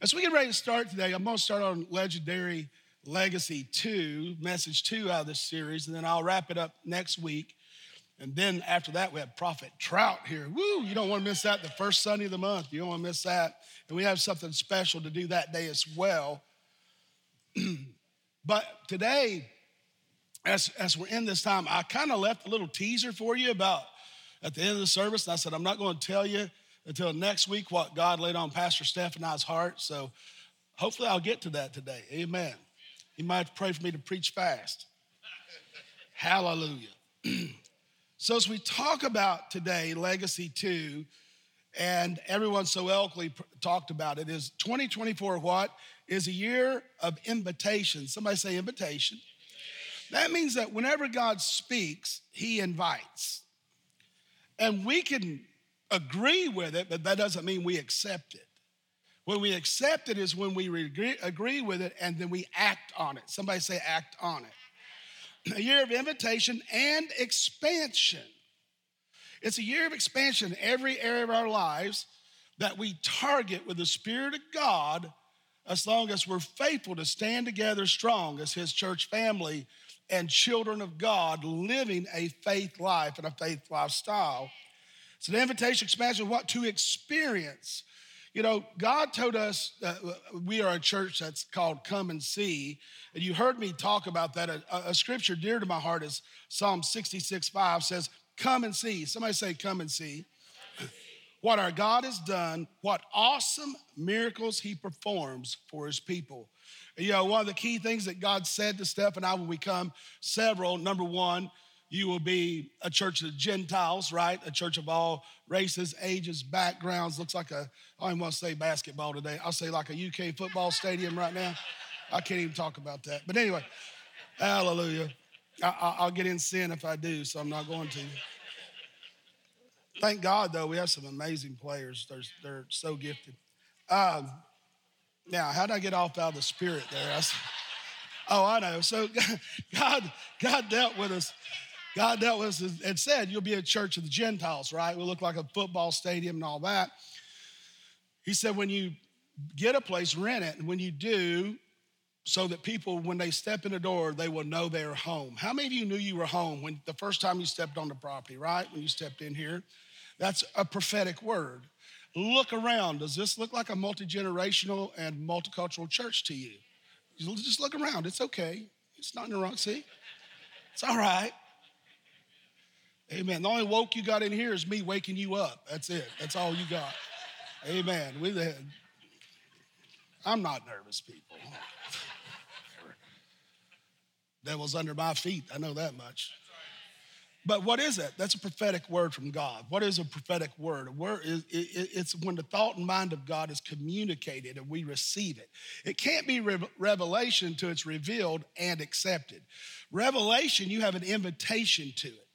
As we get ready to start today, I'm going to start on Legendary Legacy 2, message 2 out of this series, and then I'll wrap it up next week. And then after that, we have Prophet Trout here. Woo, you don't want to miss that the first Sunday of the month. You don't want to miss that. And we have something special to do that day as well. but today, as, as we're in this time, I kind of left a little teaser for you about at the end of the service. And I said, I'm not going to tell you until next week what God laid on Pastor Steph and I's heart. So hopefully I'll get to that today. Amen. You might pray for me to preach fast. Hallelujah. so as we talk about today, Legacy 2, and everyone so eloquently talked about it, is 2024 what? Is a year of invitation. Somebody say invitation. That means that whenever God speaks, he invites. And we can agree with it, but that doesn't mean we accept it. When we accept it is when we agree with it and then we act on it. Somebody say, act on it. A year of invitation and expansion. It's a year of expansion in every area of our lives that we target with the Spirit of God as long as we're faithful to stand together strong as His church family and children of God living a faith life and a faith lifestyle. It's an invitation, expansion, what to experience. You know, God told us that uh, we are a church that's called Come and See. And you heard me talk about that. A, a scripture dear to my heart is Psalm 66 5 says, Come and see. Somebody say, Come and see. what our God has done, what awesome miracles he performs for his people. You know, one of the key things that God said to Steph and I when we come, several. Number one, you will be a church of Gentiles, right? A church of all races, ages, backgrounds. Looks like a, I don't want to say basketball today. I'll say like a UK football stadium right now. I can't even talk about that. But anyway, hallelujah. I, will get in sin if I do, so I'm not going to. Thank God, though, we have some amazing players. They're, they're so gifted. Um, now, how did I get off out of the spirit there? I, oh, I know. So God, God dealt with us God dealt with us and said, You'll be a church of the Gentiles, right? We'll look like a football stadium and all that. He said, When you get a place, rent it. And when you do, so that people, when they step in the door, they will know they're home. How many of you knew you were home when the first time you stepped on the property, right? When you stepped in here? That's a prophetic word. Look around. Does this look like a multi generational and multicultural church to you? Just look around. It's okay. It's not in the wrong. See? It's all right. Amen. The only woke you got in here is me waking you up. That's it. That's all you got. Amen. We, I'm not nervous, people. Devil's under my feet. I know that much. But what is that? That's a prophetic word from God. What is a prophetic word? A word is it's when the thought and mind of God is communicated and we receive it. It can't be revelation until it's revealed and accepted. Revelation, you have an invitation to it.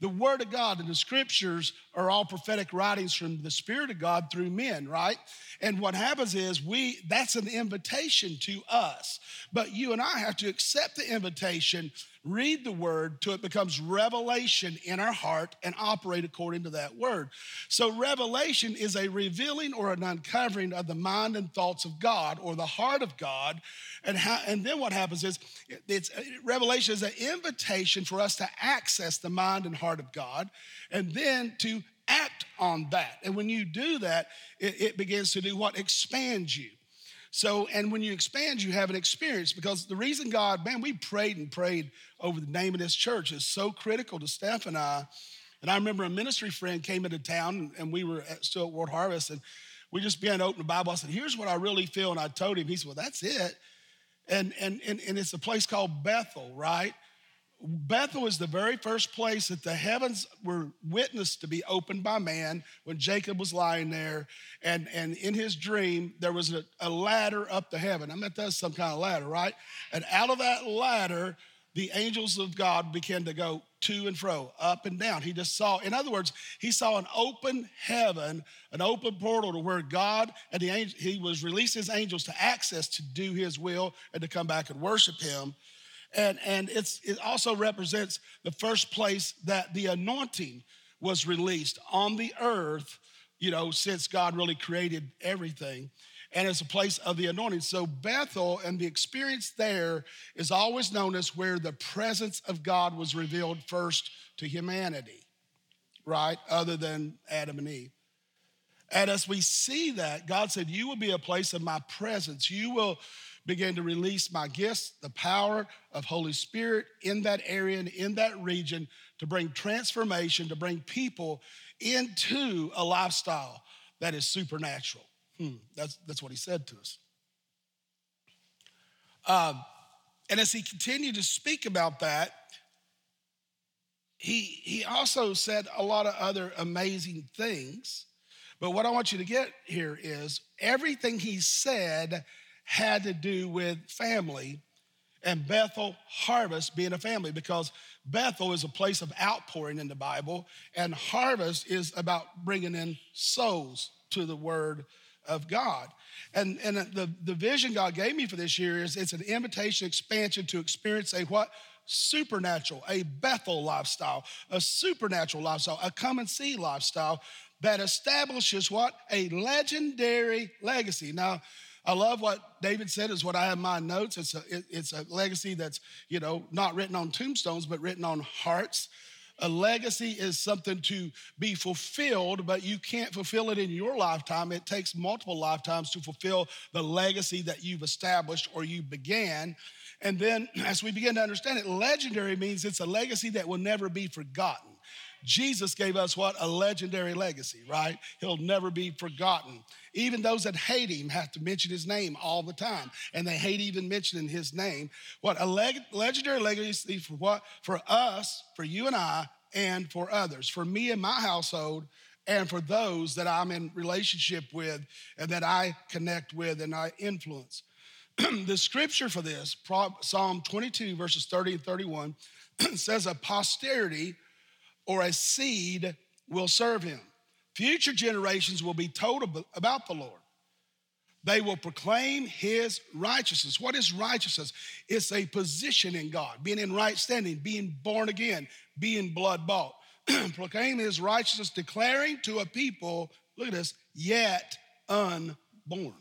The Word of God and the Scriptures are all prophetic writings from the Spirit of God through men, right? And what happens is we that's an invitation to us. But you and I have to accept the invitation, read the word till it becomes revelation in our heart and operate according to that word. So revelation is a revealing or an uncovering of the mind and thoughts of God or the heart of God. And how, and then what happens is it's revelation is an invitation for us to access the mind and heart of God and then to act on that. And when you do that, it, it begins to do what? Expands you. So, and when you expand, you have an experience because the reason God, man, we prayed and prayed over the name of this church is so critical to Steph and I. And I remember a ministry friend came into town and we were at, still at World Harvest and we just began to open the Bible. I said, here's what I really feel. And I told him, he said, well, that's it. And, and, and, and it's a place called Bethel, right? Bethel is the very first place that the heavens were witnessed to be opened by man when Jacob was lying there. And, and in his dream, there was a, a ladder up to heaven. I mean, that's some kind of ladder, right? And out of that ladder, the angels of God began to go to and fro, up and down. He just saw, in other words, he saw an open heaven, an open portal to where God and the angel, he was released his angels to access to do his will and to come back and worship him. And, and it's, it also represents the first place that the anointing was released on the earth, you know, since God really created everything. and it's a place of the anointing. So Bethel and the experience there is always known as where the presence of God was revealed first to humanity, right? Other than Adam and Eve. And as we see that, God said, You will be a place of my presence. You will begin to release my gifts, the power of Holy Spirit in that area and in that region to bring transformation, to bring people into a lifestyle that is supernatural. Hmm, that's, that's what he said to us. Um, and as he continued to speak about that, he, he also said a lot of other amazing things. But what I want you to get here is everything he said had to do with family and Bethel Harvest being a family because Bethel is a place of outpouring in the Bible, and harvest is about bringing in souls to the Word of God. And, and the, the vision God gave me for this year is it's an invitation expansion to experience a what? Supernatural, a Bethel lifestyle, a supernatural lifestyle, a come and see lifestyle that establishes what? A legendary legacy. Now, I love what David said is what I have in my notes. It's a, it, it's a legacy that's, you know, not written on tombstones, but written on hearts. A legacy is something to be fulfilled, but you can't fulfill it in your lifetime. It takes multiple lifetimes to fulfill the legacy that you've established or you began. And then as we begin to understand it, legendary means it's a legacy that will never be forgotten. Jesus gave us what? A legendary legacy, right? He'll never be forgotten. Even those that hate him have to mention his name all the time, and they hate even mentioning his name. What? A leg- legendary legacy for what? For us, for you and I, and for others. For me and my household, and for those that I'm in relationship with and that I connect with and I influence. the scripture for this, Psalm 22, verses 30 and 31, says, A posterity or a seed will serve him. Future generations will be told about the Lord. They will proclaim his righteousness. What is righteousness? It's a position in God, being in right standing, being born again, being blood bought. proclaim his righteousness, declaring to a people, look at this, yet unborn.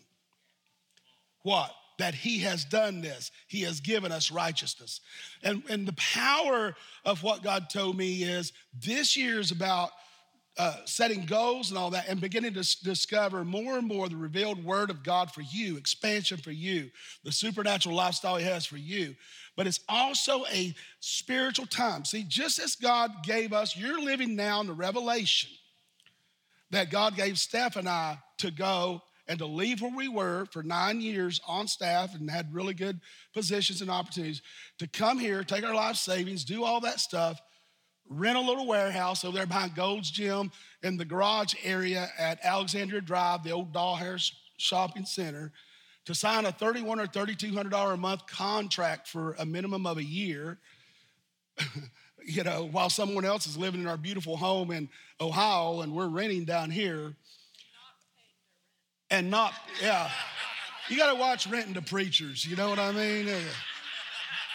What? That he has done this. He has given us righteousness. And, and the power of what God told me is this year is about uh, setting goals and all that, and beginning to discover more and more the revealed word of God for you, expansion for you, the supernatural lifestyle He has for you. But it's also a spiritual time. See, just as God gave us, you're living now in the revelation that God gave Steph and I to go and to leave where we were for nine years on staff and had really good positions and opportunities to come here, take our life savings, do all that stuff, rent a little warehouse over there behind Gold's Gym in the garage area at Alexandria Drive, the old Dollhouse Shopping Center, to sign a 31 or $3,200 a month contract for a minimum of a year. you know, while someone else is living in our beautiful home in Ohio and we're renting down here and not, yeah. You got to watch renting to preachers. You know what I mean? Uh,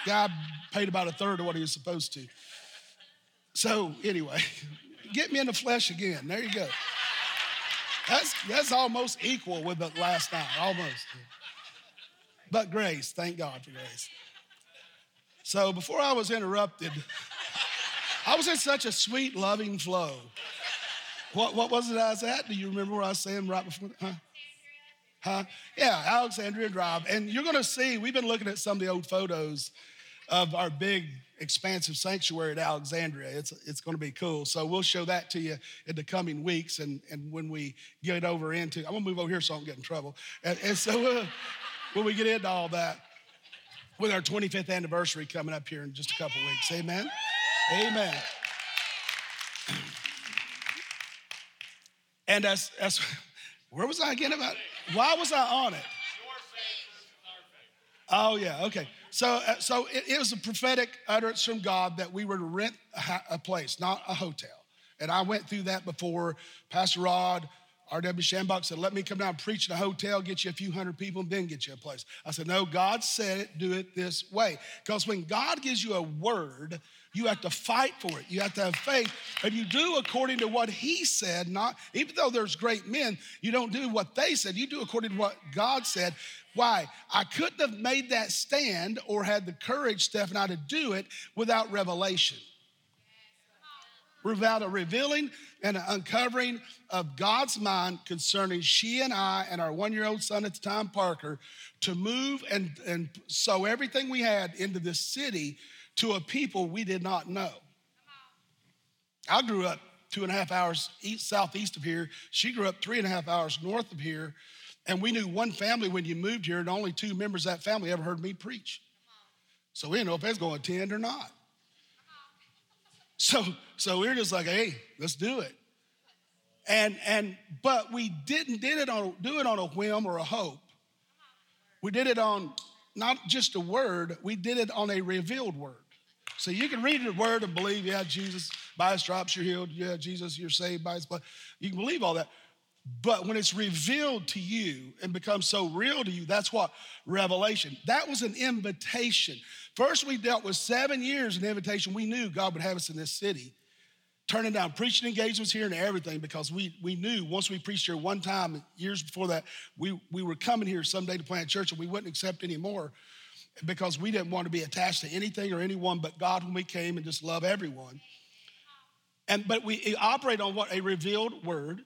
guy paid about a third of what he was supposed to. So anyway, get me in the flesh again. There you go. That's that's almost equal with the last night, almost. But grace, thank God for grace. So before I was interrupted, I was in such a sweet, loving flow. What, what was it I was at? Do you remember what I was saying right before? Huh? Huh? Yeah, Alexandria Drive. And you're going to see, we've been looking at some of the old photos of our big, expansive sanctuary at Alexandria. It's, it's going to be cool. So we'll show that to you in the coming weeks. And, and when we get over into, I'm going to move over here so I don't get in trouble. And, and so when we get into all that, with our 25th anniversary coming up here in just a couple weeks. Amen. Amen. And as, as where was I again about? Why was I on it? Oh yeah, okay. So, uh, so it, it, was a prophetic utterance from God that we were to rent a, a, place, not a hotel. And I went through that before. Pastor Rod, R.W. Schambach said, Let me come down and preach in a hotel, get you a few hundred people, and then get you a place. I said, No, God said it, do it this way. Because when God gives you a word, you have to fight for it. You have to have faith. And you do according to what He said, not, even though there's great men, you don't do what they said. You do according to what God said. Why? I couldn't have made that stand or had the courage, Steph and I, to do it without revelation without a revealing and an uncovering of God's mind concerning she and I and our one year old son at the time, Parker, to move and, and sow everything we had into this city to a people we did not know. I grew up two and a half hours east, southeast of here. She grew up three and a half hours north of here. And we knew one family when you moved here, and only two members of that family ever heard me preach. So we didn't know if they was going to attend or not. So, so we were just like, hey, let's do it. And and but we didn't did it on do it on a whim or a hope. We did it on not just a word, we did it on a revealed word. So you can read the word and believe, yeah, Jesus, by his stripes you're healed. Yeah, Jesus, you're saved by his blood. You can believe all that. But when it's revealed to you and becomes so real to you, that's what revelation. That was an invitation. First, we dealt with seven years an invitation. We knew God would have us in this city, turning down preaching engagements here and everything because we, we knew once we preached here one time, years before that, we, we were coming here someday to plant church and we wouldn't accept any more because we didn't want to be attached to anything or anyone but God when we came and just love everyone. And but we operate on what a revealed word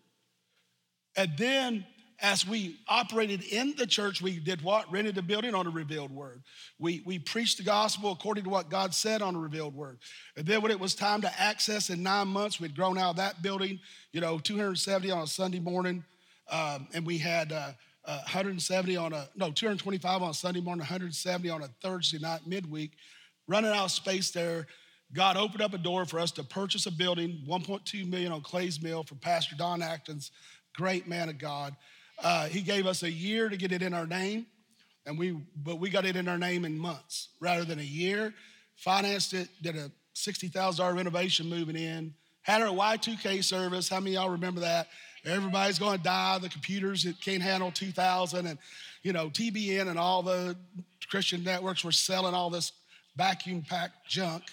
and then as we operated in the church, we did what? Rented the building on a revealed word. We, we preached the gospel according to what God said on a revealed word. And then when it was time to access in nine months, we'd grown out of that building, you know, 270 on a Sunday morning. Um, and we had uh, uh, 170 on a, no, 225 on Sunday morning, 170 on a Thursday night midweek. Running out of space there. God opened up a door for us to purchase a building, 1.2 million on Clay's Mill for Pastor Don Acton's great man of God. Uh, he gave us a year to get it in our name, and we but we got it in our name in months rather than a year. Financed it, did a sixty thousand dollar renovation moving in. Had our Y2K service. How many y'all remember that? Everybody's going to die. The computers it can't handle 2,000, and you know TBN and all the Christian networks were selling all this vacuum packed junk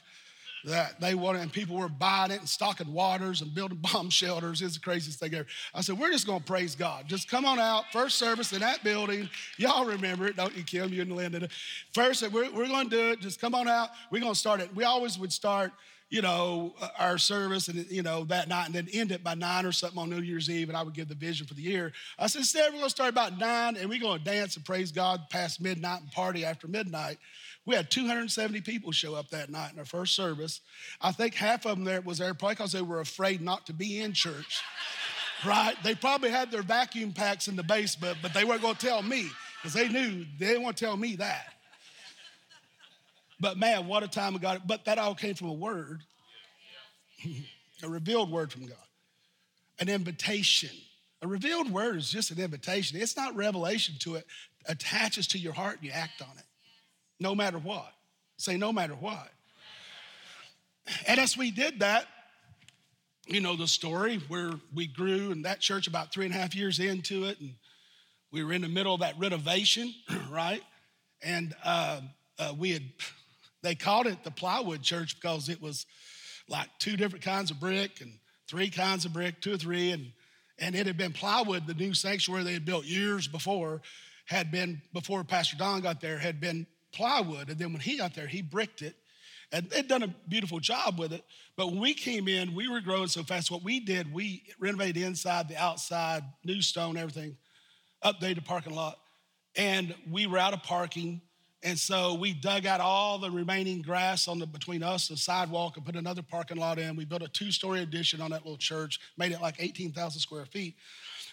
that they wanted, and people were buying it and stocking waters and building bomb shelters. It's the craziest thing ever. I said, we're just going to praise God. Just come on out, first service in that building. Y'all remember it, don't you, Kim? You and Linda. First, we're, we're going to do it. Just come on out. We're going to start it. We always would start you know, uh, our service and, you know, that night and then end it by nine or something on New Year's Eve. And I would give the vision for the year. I said, instead, we're going to start about nine and we're going to dance and praise God past midnight and party after midnight. We had 270 people show up that night in our first service. I think half of them there was there probably because they were afraid not to be in church. right? They probably had their vacuum packs in the basement, but they weren't going to tell me because they knew they didn't want to tell me that. But man, what a time of God. But that all came from a word, a revealed word from God, an invitation. A revealed word is just an invitation. It's not revelation to it, attaches to your heart and you act on it no matter what. Say, no matter what. And as we did that, you know the story where we grew in that church about three and a half years into it, and we were in the middle of that renovation, right? And uh, uh, we had, they called it the plywood church because it was like two different kinds of brick and three kinds of brick, two or three, and and it had been plywood. The new sanctuary they had built years before had been before Pastor Don got there had been plywood. And then when he got there, he bricked it. And they'd done a beautiful job with it. But when we came in, we were growing so fast. What we did, we renovated the inside, the outside, new stone, everything, updated the parking lot. And we were out of parking. And so we dug out all the remaining grass on the between us, the sidewalk, and put another parking lot in. We built a two-story addition on that little church, made it like 18,000 square feet.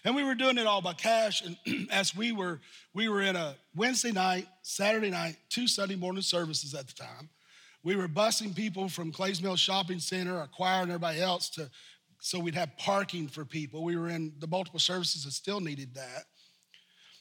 And we were doing it all by cash. And as we were, we were in a Wednesday night, Saturday night, two Sunday morning services at the time. We were busing people from Clays Mill Shopping Center, our choir, and everybody else to so we'd have parking for people. We were in the multiple services that still needed that.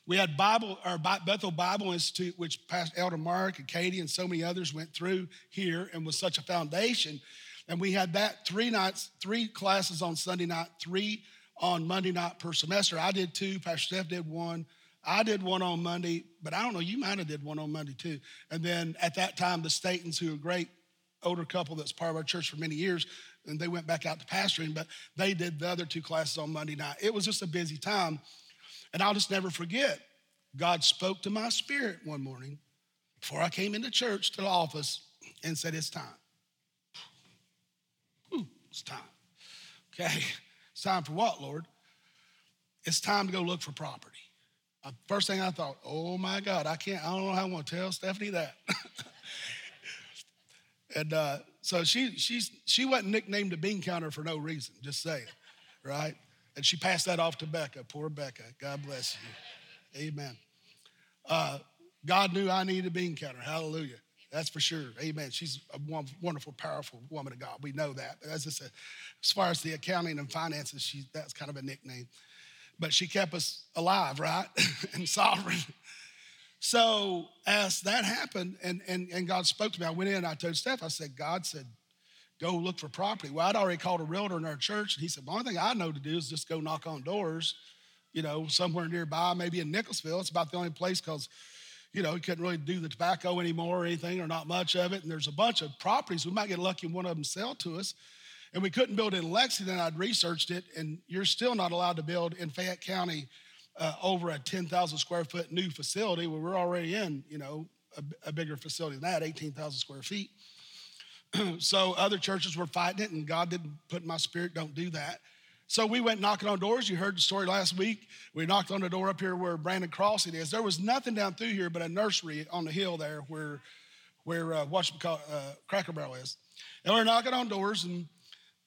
We had Bible, our Bethel Bible Institute, which Pastor Elder Mark and Katie and so many others went through here and was such a foundation. And we had that three nights, three classes on Sunday night, three on Monday night per semester. I did two. Pastor Steph did one. I did one on Monday, but I don't know, you might have did one on Monday too. And then at that time, the Statons, who are a great older couple that's part of our church for many years, and they went back out to pastoring, but they did the other two classes on Monday night. It was just a busy time. And I'll just never forget, God spoke to my spirit one morning before I came into church to the office and said, It's time. It's time. Okay, it's time for what, Lord? It's time to go look for property. Uh, first thing I thought, oh my God, I can't, I don't know how I'm gonna tell Stephanie that. and uh, so she, she's, she wasn't nicknamed a bean counter for no reason, just saying, right? And she passed that off to Becca. Poor Becca. God bless you. Amen. Uh, God knew I needed a bean counter. Hallelujah. That's for sure. Amen. She's a wonderful, powerful woman of God. We know that. As I said, as far as the accounting and finances, she, that's kind of a nickname. But she kept us alive, right? and sovereign. So as that happened and, and, and God spoke to me, I went in I told Steph, I said, God said, go look for property. Well, I'd already called a realtor in our church, and he said, the only thing I know to do is just go knock on doors, you know, somewhere nearby, maybe in Nicholasville. It's about the only place because, you know, he couldn't really do the tobacco anymore or anything, or not much of it. And there's a bunch of properties. We might get lucky and one of them sell to us. And we couldn't build in Lexington. I'd researched it, and you're still not allowed to build in Fayette County uh, over a 10,000 square foot new facility where we're already in, you know, a, a bigger facility than that, 18,000 square feet. so other churches were fighting it, and God didn't put in my spirit, don't do that. So we went knocking on doors. You heard the story last week. We knocked on the door up here where Brannon Crossing is. There was nothing down through here but a nursery on the hill there where, where uh, what's uh, Cracker Barrel is. And we're knocking on doors, and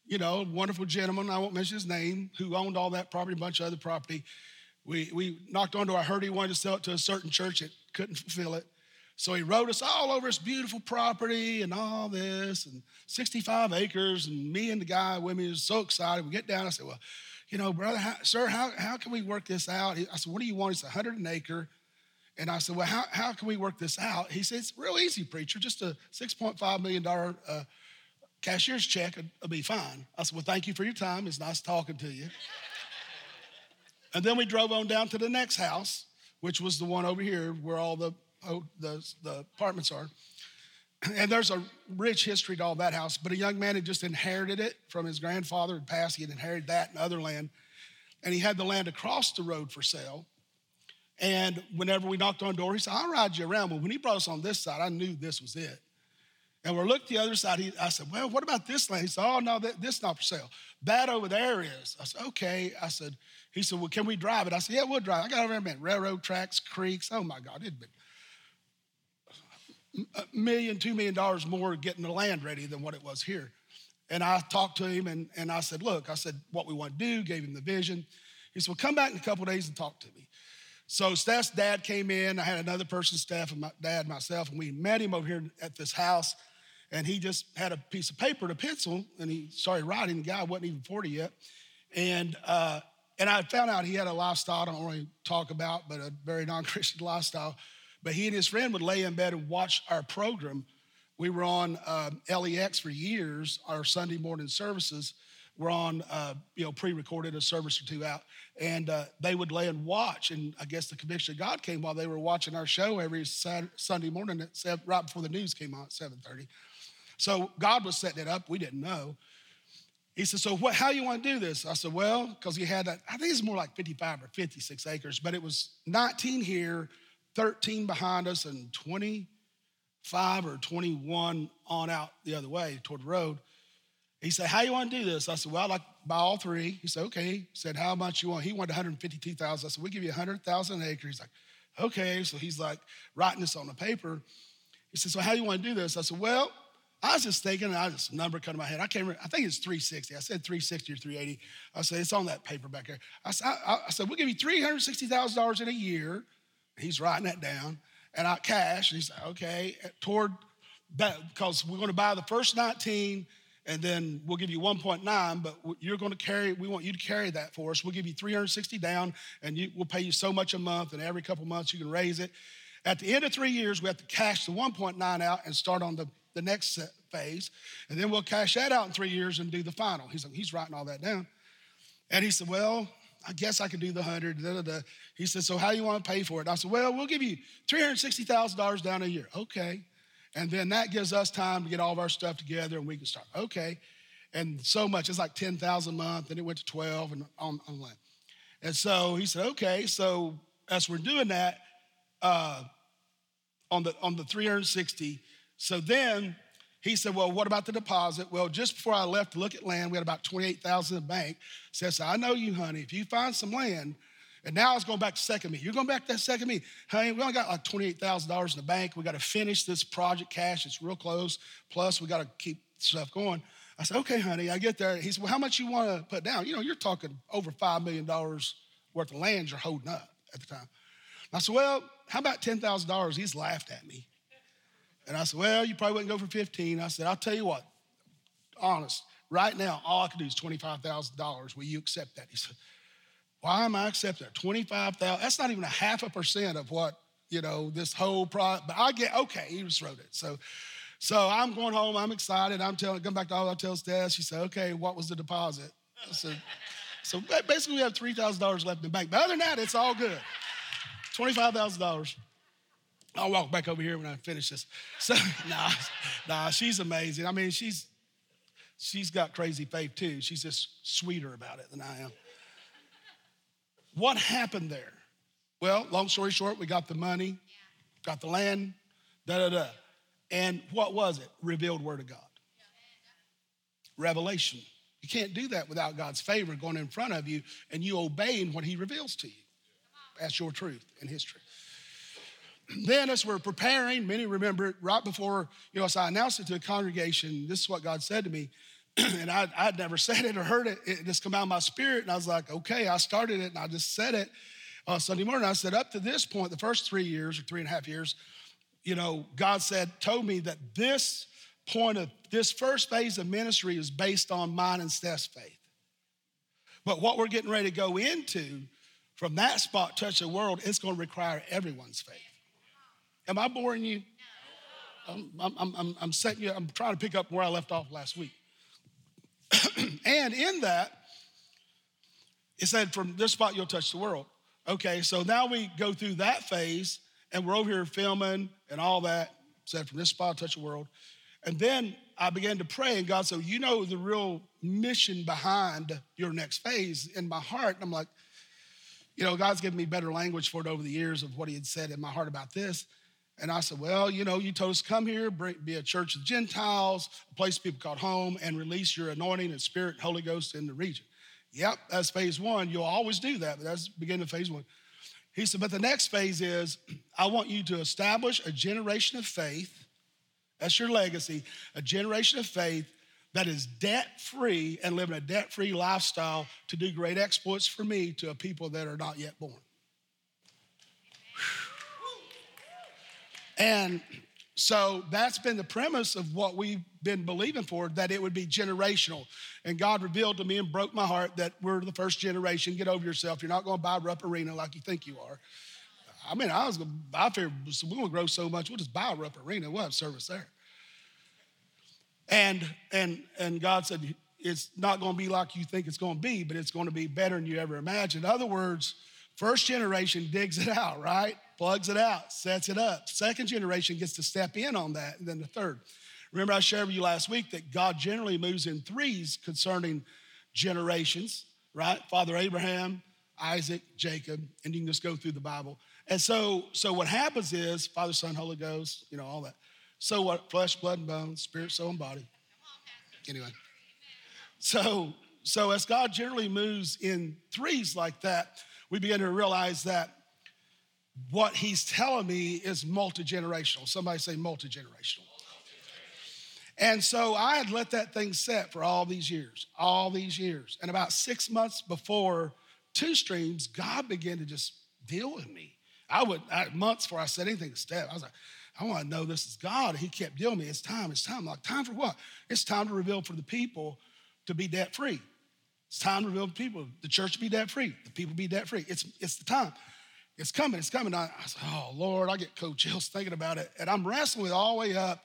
you know, wonderful gentleman, I won't mention his name, who owned all that property, a bunch of other property. We, we knocked on door. I heard he wanted to sell it to a certain church that couldn't fulfill it. So he wrote us all over his beautiful property and all this and 65 acres. And me and the guy with me was so excited. We get down. I said, Well, you know, brother, how, sir, how, how can we work this out? I said, What do you want? He said, 100 an acre. And I said, Well, how, how can we work this out? He said, It's real easy, preacher. Just a $6.5 million uh, cashier's check will, be fine. I said, Well, thank you for your time. It's nice talking to you. and then we drove on down to the next house, which was the one over here where all the Oh, the, the apartments are. And there's a rich history to all that house, but a young man had just inherited it from his grandfather had passed. He had inherited that and other land. And he had the land across the road for sale. And whenever we knocked on door, he said, I'll ride you around. But when he brought us on this side, I knew this was it. And we looked the other side. He, I said, Well, what about this land? He said, Oh, no, that, this not for sale. That over there is. I said, Okay. I said, He said, Well, can we drive it? I said, Yeah, we'll drive. I got over there, man. Railroad tracks, creeks. Oh, my God. It'd been a million, two million dollars more getting the land ready than what it was here. And I talked to him and, and I said, Look, I said, what we want to do, gave him the vision. He said, Well, come back in a couple days and talk to me. So Steph's dad came in. I had another person, Steph, and my dad, myself, and we met him over here at this house. And he just had a piece of paper and a pencil, and he started writing. The guy wasn't even 40 yet. And uh, and I found out he had a lifestyle I don't really talk about, but a very non-Christian lifestyle. But he and his friend would lay in bed and watch our program. We were on um, LEX for years. Our Sunday morning services were on, uh, you know, pre-recorded a service or two out, and uh, they would lay and watch. And I guess the conviction of God came while they were watching our show every Saturday, Sunday morning at seven, right before the news came on at seven thirty. So God was setting it up. We didn't know. He said, "So what? How you want to do this?" I said, "Well, because he had that. I think it's more like fifty-five or fifty-six acres, but it was nineteen here." 13 behind us and 25 or 21 on out the other way toward the road. He said, How you want to do this? I said, Well, I'd like buy all three. He said, Okay. He said, How much you want? He wanted 152,000. I said, We'll give you 100,000 acres. He's like, Okay. So he's like writing this on the paper. He said, So how you want to do this? I said, Well, I was just thinking, I just number cut in my head. I can't remember, I think it's 360. I said 360 or 380. I said, It's on that paper back there. I said, I, I said We'll give you $360,000 in a year He's writing that down. And I cash. And he said, okay, toward that, because we're going to buy the first 19 and then we'll give you 1.9, but you're going to carry, we want you to carry that for us. We'll give you 360 down and you, we'll pay you so much a month and every couple months you can raise it. At the end of three years, we have to cash the 1.9 out and start on the, the next phase. And then we'll cash that out in three years and do the final. He's, he's writing all that down. And he said, Well, I guess I could do the hundred. Da, da, da. He said, So how you want to pay for it? I said, Well, we'll give you $360,000 down a year. Okay. And then that gives us time to get all of our stuff together and we can start. Okay. And so much, it's like 10,000 a month, and it went to 12 and on, on. And so he said, Okay. So as we're doing that, uh, on the on the 360, so then he said, Well, what about the deposit? Well, just before I left to look at land, we had about 28,000 in the bank. Says, I know you, honey. If you find some land, and now it's going back to second me. You're going back to that second me. Honey, we only got like $28,000 in the bank. We got to finish this project cash. It's real close. Plus, we got to keep stuff going. I said, okay, honey, I get there. He said, well, how much you want to put down? You know, you're talking over $5 million worth of land you're holding up at the time. I said, well, how about $10,000? He's laughed at me. And I said, Well, you probably wouldn't go for 15. I said, I'll tell you what, honest, right now, all I can do is $25,000. Will you accept that? He said, Why am I accepting that? 25,000? That's not even a half a percent of what, you know, this whole product. But I get, okay, he just wrote it. So, so I'm going home, I'm excited. I'm telling, going back to all I tell Dad. She said, Okay, what was the deposit? I said, So basically, we have $3,000 left in the bank. But other than that, it's all good. $25,000. I'll walk back over here when I finish this. So, nah, nah, she's amazing. I mean, she's she's got crazy faith too. She's just sweeter about it than I am. What happened there? Well, long story short, we got the money, got the land, da da da. And what was it? Revealed word of God. Revelation. You can't do that without God's favor going in front of you and you obeying what He reveals to you. That's your truth in history then as we're preparing, many remember it right before, you know, as I announced it to the congregation, this is what God said to me. and I, I'd never said it or heard it. It just come out of my spirit. And I was like, okay, I started it and I just said it uh, Sunday morning. I said, up to this point, the first three years or three and a half years, you know, God said, told me that this point of this first phase of ministry is based on mine and Steph's faith. But what we're getting ready to go into from that spot, touch the world, it's going to require everyone's faith. Am I boring you? I'm, I'm, I'm, I'm setting you, I'm trying to pick up where I left off last week. and in that, it said, from this spot you'll touch the world. Okay, so now we go through that phase, and we're over here filming and all that. Said, from this spot, touch the world. And then I began to pray, and God said, You know the real mission behind your next phase in my heart. And I'm like, You know, God's given me better language for it over the years of what He had said in my heart about this. And I said, Well, you know, you told us come here, be a church of Gentiles, a place people call home, and release your anointing and spirit, Holy Ghost in the region. Yep, that's phase one. You'll always do that, but that's beginning of phase one. He said, But the next phase is I want you to establish a generation of faith. That's your legacy, a generation of faith that is debt free and living a debt free lifestyle to do great exploits for me to a people that are not yet born. And so that's been the premise of what we've been believing for, that it would be generational. And God revealed to me and broke my heart that we're the first generation. Get over yourself. You're not going to buy Rupp Arena like you think you are. I mean, I was going to, I figured we're going to grow so much, we'll just buy Rupp Arena. We'll have service there. And, and, and God said, it's not going to be like you think it's going to be, but it's going to be better than you ever imagined. In other words, first generation digs it out, right? Plugs it out, sets it up. Second generation gets to step in on that, and then the third. Remember, I shared with you last week that God generally moves in threes concerning generations, right? Father Abraham, Isaac, Jacob, and you can just go through the Bible. And so, so what happens is Father, Son, Holy Ghost, you know, all that. So what? Flesh, blood, and bone, spirit, soul, and body. Anyway. So, so as God generally moves in threes like that, we begin to realize that what he's telling me is multi generational. Somebody say multi generational. And so I had let that thing set for all these years, all these years. And about six months before two streams, God began to just deal with me. I would, I, months before I said anything to Steph, I was like, I want to know this is God. He kept dealing with me. It's time, it's time. I'm like, time for what? It's time to reveal for the people to be debt free. It's time to reveal to people, the church to be debt free, the people be debt free. It's, it's the time. It's coming, it's coming. I, I said, oh, Lord, I get cold chills thinking about it. And I'm wrestling with it all the way up.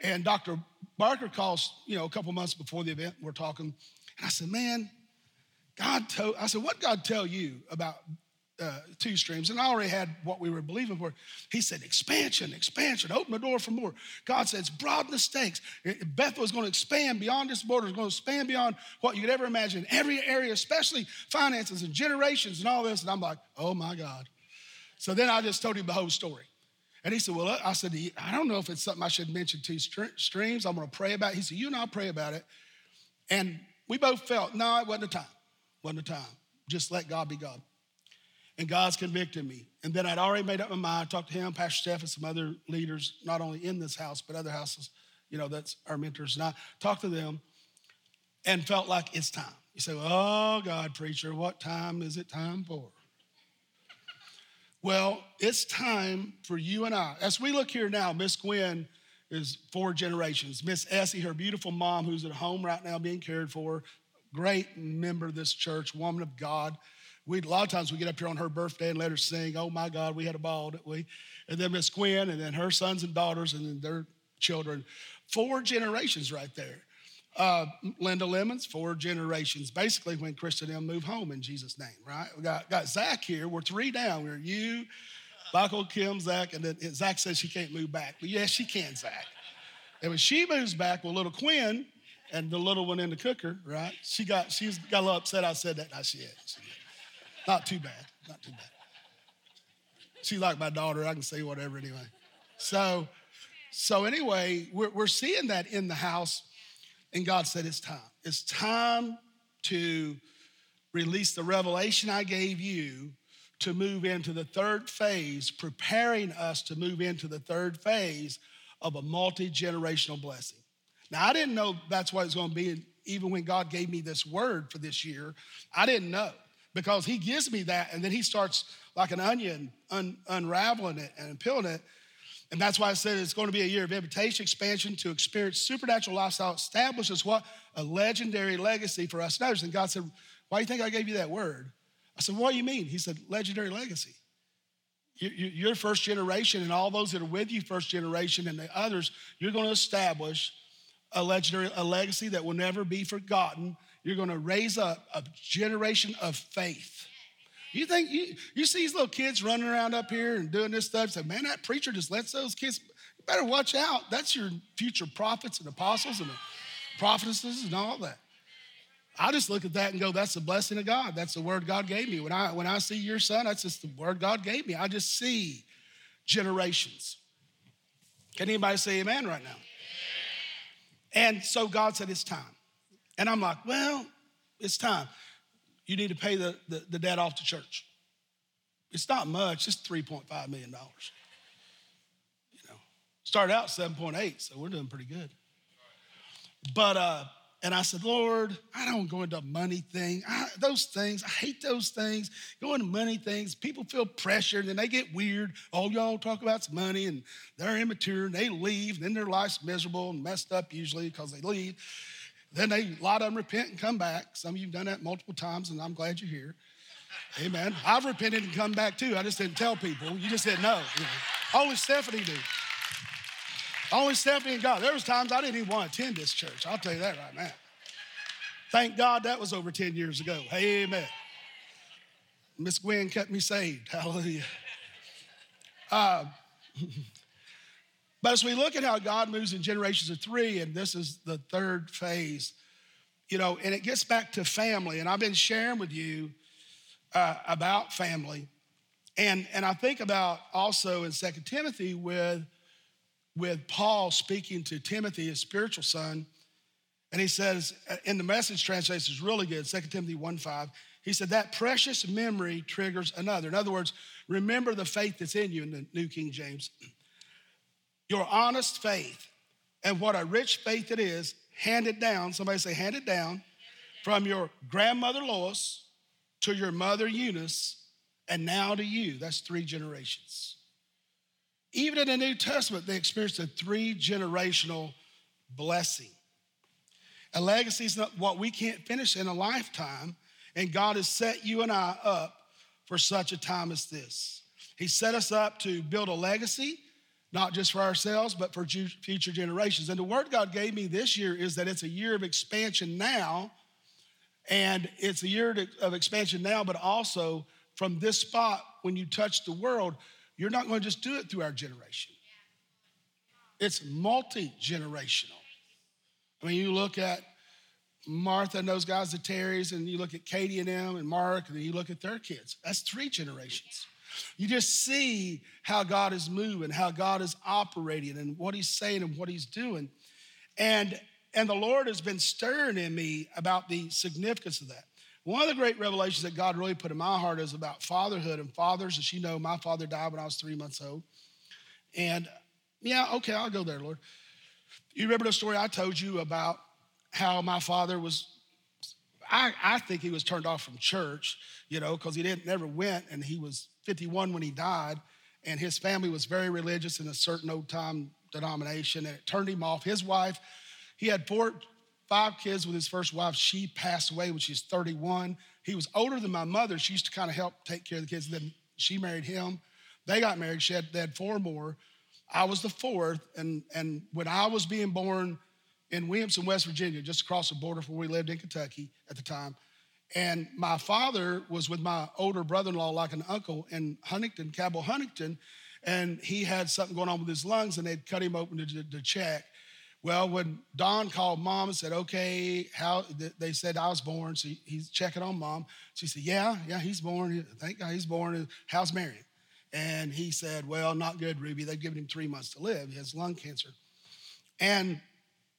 And Dr. Barker calls, you know, a couple months before the event, we're talking. And I said, man, God told, I said, what God tell you about uh, two streams? And I already had what we were believing for. He said, expansion, expansion, open the door for more. God says, broaden the stakes. Bethel is going to expand beyond this borders, going to expand beyond what you could ever imagine. Every area, especially finances and generations and all this. And I'm like, oh my God. So then I just told him the whole story. And he said, Well, I said, I don't know if it's something I should mention to streams. I'm going to pray about it. He said, You and I'll pray about it. And we both felt, no, it wasn't the time. Wasn't the time. Just let God be God. And God's convicted me. And then I'd already made up my mind. I talked to him, Pastor Steph, and some other leaders, not only in this house, but other houses. You know, that's our mentors. And I talked to them and felt like it's time. You say, Oh, God, preacher, what time is it time for? Well, it's time for you and I. As we look here now, Miss Gwen is four generations. Miss Essie, her beautiful mom, who's at home right now being cared for, great member of this church, woman of God. We, a lot of times we get up here on her birthday and let her sing, Oh my God, we had a ball, didn't we? And then Miss Gwen, and then her sons and daughters, and then their children. Four generations right there. Uh, Linda Lemons, four generations, basically when Krista and them move home in Jesus' name, right? We got, got Zach here. We're three down. We're you, Michael, Kim, Zach, and then Zach says she can't move back. But yes, she can, Zach. And when she moves back with little Quinn and the little one in the cooker, right? She got she's got a little upset I said that. Not she is. Not too bad. Not too bad. She's like my daughter. I can say whatever anyway. So, so anyway, we're, we're seeing that in the house and God said, It's time. It's time to release the revelation I gave you to move into the third phase, preparing us to move into the third phase of a multi generational blessing. Now, I didn't know that's what it's going to be, even when God gave me this word for this year. I didn't know because He gives me that, and then He starts like an onion un- unraveling it and peeling it. And that's why I said it's going to be a year of invitation, expansion to experience supernatural lifestyle, establishes what? A legendary legacy for us and. And God said, Why do you think I gave you that word? I said, What do you mean? He said, Legendary legacy. Your first generation and all those that are with you, first generation, and the others, you're going to establish a legendary, a legacy that will never be forgotten. You're going to raise up a generation of faith you think you, you see these little kids running around up here and doing this stuff? Say, man, that preacher just lets those kids. You better watch out. That's your future prophets and apostles and prophetesses and all that. I just look at that and go, that's the blessing of God. That's the word God gave me. When I when I see your son, that's just the word God gave me. I just see generations. Can anybody say amen right now? And so God said, it's time. And I'm like, well, it's time you need to pay the, the, the debt off to church. It's not much, it's $3.5 million. You know, started out 7.8, so we're doing pretty good. But, uh, and I said, Lord, I don't go into money thing. I, those things, I hate those things. Go into money things. People feel pressured and they get weird. All y'all talk about money and they're immature and they leave and then their life's miserable and messed up usually because they leave. Then they, a lot of them repent and come back. Some of you have done that multiple times, and I'm glad you're here. Amen. I've repented and come back too. I just didn't tell people. You just didn't know. You know. Only Stephanie did. Only Stephanie and God. There was times I didn't even want to attend this church. I'll tell you that right now. Thank God that was over 10 years ago. Amen. Miss Gwen kept me saved. Hallelujah. Uh, But as we look at how God moves in generations of three, and this is the third phase, you know, and it gets back to family. And I've been sharing with you uh, about family. And, and I think about also in Second Timothy with, with Paul speaking to Timothy, his spiritual son. And he says, uh, in the message translation is really good, Second Timothy 1 5. He said, that precious memory triggers another. In other words, remember the faith that's in you in the New King James. Your honest faith and what a rich faith it is, handed down, somebody say, handed down from your grandmother Lois to your mother Eunice, and now to you. That's three generations. Even in the New Testament, they experienced a three generational blessing. A legacy is not what we can't finish in a lifetime, and God has set you and I up for such a time as this. He set us up to build a legacy not just for ourselves, but for future generations. And the word God gave me this year is that it's a year of expansion now And it's a year of expansion now, but also from this spot, when you touch the world, you're not going to just do it through our generation. It's multi generational. I mean, you look at Martha and those guys, the Terrys, and you look at Katie and them and Mark, and you look at their kids. That's three generations. You just see how God is moving, how God is operating, and what He's saying and what He's doing. And, and the Lord has been stirring in me about the significance of that. One of the great revelations that God really put in my heart is about fatherhood and fathers. As you know, my father died when I was three months old. And yeah, okay, I'll go there, Lord. You remember the story I told you about how my father was, I, I think he was turned off from church, you know, because he didn't never went and he was 51 when he died. And his family was very religious in a certain old time denomination, and it turned him off. His wife, he had four, five kids with his first wife. She passed away when she was 31. He was older than my mother. She used to kind of help take care of the kids. Then she married him. They got married. She had, they had four more. I was the fourth, and, and when I was being born in Williamson, West Virginia, just across the border from where we lived in Kentucky at the time, and my father was with my older brother-in-law, like an uncle, in Huntington, Cabell Huntington, and he had something going on with his lungs, and they'd cut him open to, to check. Well, when Don called mom and said, "Okay, how?" They said I was born, so he's checking on mom. She said, "Yeah, yeah, he's born. Thank God he's born. Uh, how's Marion?" And he said, Well, not good, Ruby. They've given him three months to live. He has lung cancer. And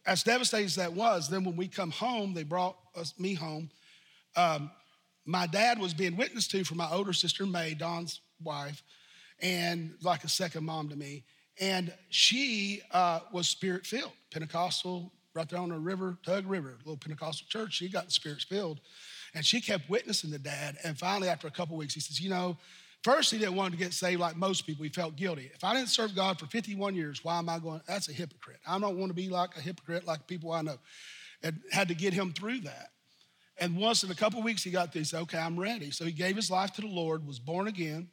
as devastating as that was, then when we come home, they brought us, me home. Um, my dad was being witnessed to for my older sister, May, Don's wife, and like a second mom to me. And she uh, was spirit filled, Pentecostal, right there on the river, Tug River, little Pentecostal church. She got spirit filled. And she kept witnessing to dad. And finally, after a couple weeks, he says, You know, First, he didn't want to get saved like most people. He felt guilty. If I didn't serve God for 51 years, why am I going? That's a hypocrite. I don't want to be like a hypocrite like people I know. And had to get him through that. And once in a couple weeks, he got this, okay, I'm ready. So he gave his life to the Lord, was born again.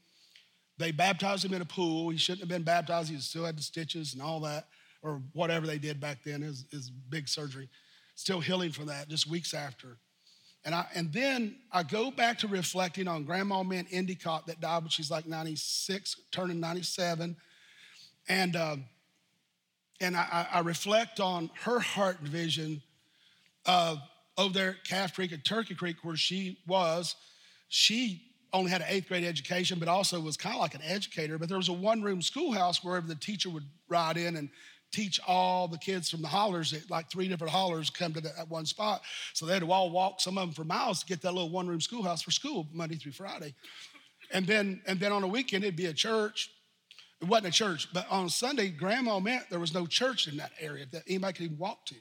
They baptized him in a pool. He shouldn't have been baptized. He still had the stitches and all that, or whatever they did back then, his, his big surgery. Still healing from that just weeks after. And, I, and then I go back to reflecting on Grandma Mint Endicott that died when she's like 96, turning 97. And, um, and I, I, reflect on her heart vision over there at Calf Creek and Turkey Creek, where she was. She only had an eighth grade education, but also was kind of like an educator. But there was a one room schoolhouse where the teacher would ride in and teach all the kids from the hollers, like three different hollers come to that one spot. So they had to all walk, some of them for miles, to get that little one room schoolhouse for school Monday through Friday. And then, and then on a weekend, it'd be a church. It wasn't a church, but on Sunday, grandma Mint there was no church in that area that anybody could even walk to.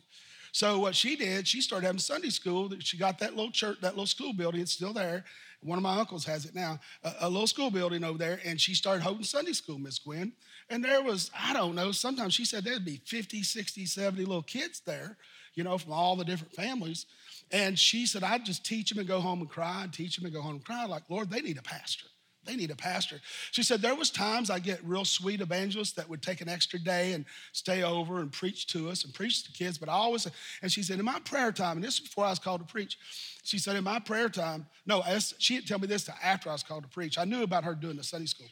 So what she did, she started having Sunday school. She got that little church, that little school building. It's still there. One of my uncles has it now, a, a little school building over there, and she started holding Sunday school, Miss Gwen. And there was, I don't know, sometimes she said there'd be 50, 60, 70 little kids there, you know, from all the different families. And she said, I'd just teach them and go home and cry, and teach them and go home and cry. Like, Lord, they need a pastor. They need a pastor. She said, There was times I get real sweet evangelists that would take an extra day and stay over and preach to us and preach to kids. But I always, and she said, In my prayer time, and this is before I was called to preach, she said, In my prayer time, no, she didn't tell me this after I was called to preach. I knew about her doing the Sunday school.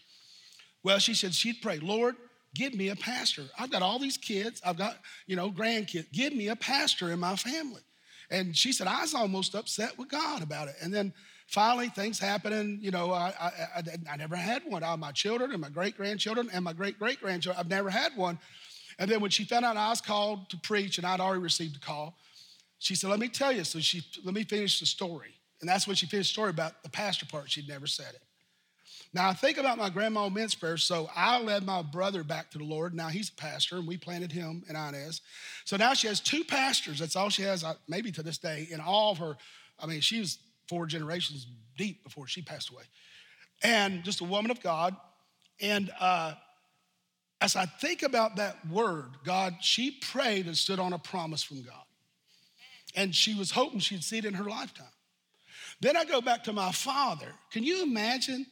Well, she said she'd pray, Lord, give me a pastor. I've got all these kids, I've got, you know, grandkids. Give me a pastor in my family. And she said, I was almost upset with God about it. And then finally, things happening. You know, I, I, I, I never had one. All my children and my great grandchildren and my great great grandchildren, I've never had one. And then when she found out I was called to preach and I'd already received a call, she said, Let me tell you. So she let me finish the story. And that's when she finished the story about the pastor part. She'd never said it. Now I think about my grandma Mint's prayer. So I led my brother back to the Lord. Now he's a pastor, and we planted him in Inez. So now she has two pastors. That's all she has, uh, maybe to this day, in all of her. I mean, she was four generations deep before she passed away, and just a woman of God. And uh, as I think about that word, God, she prayed and stood on a promise from God, and she was hoping she'd see it in her lifetime. Then I go back to my father. Can you imagine?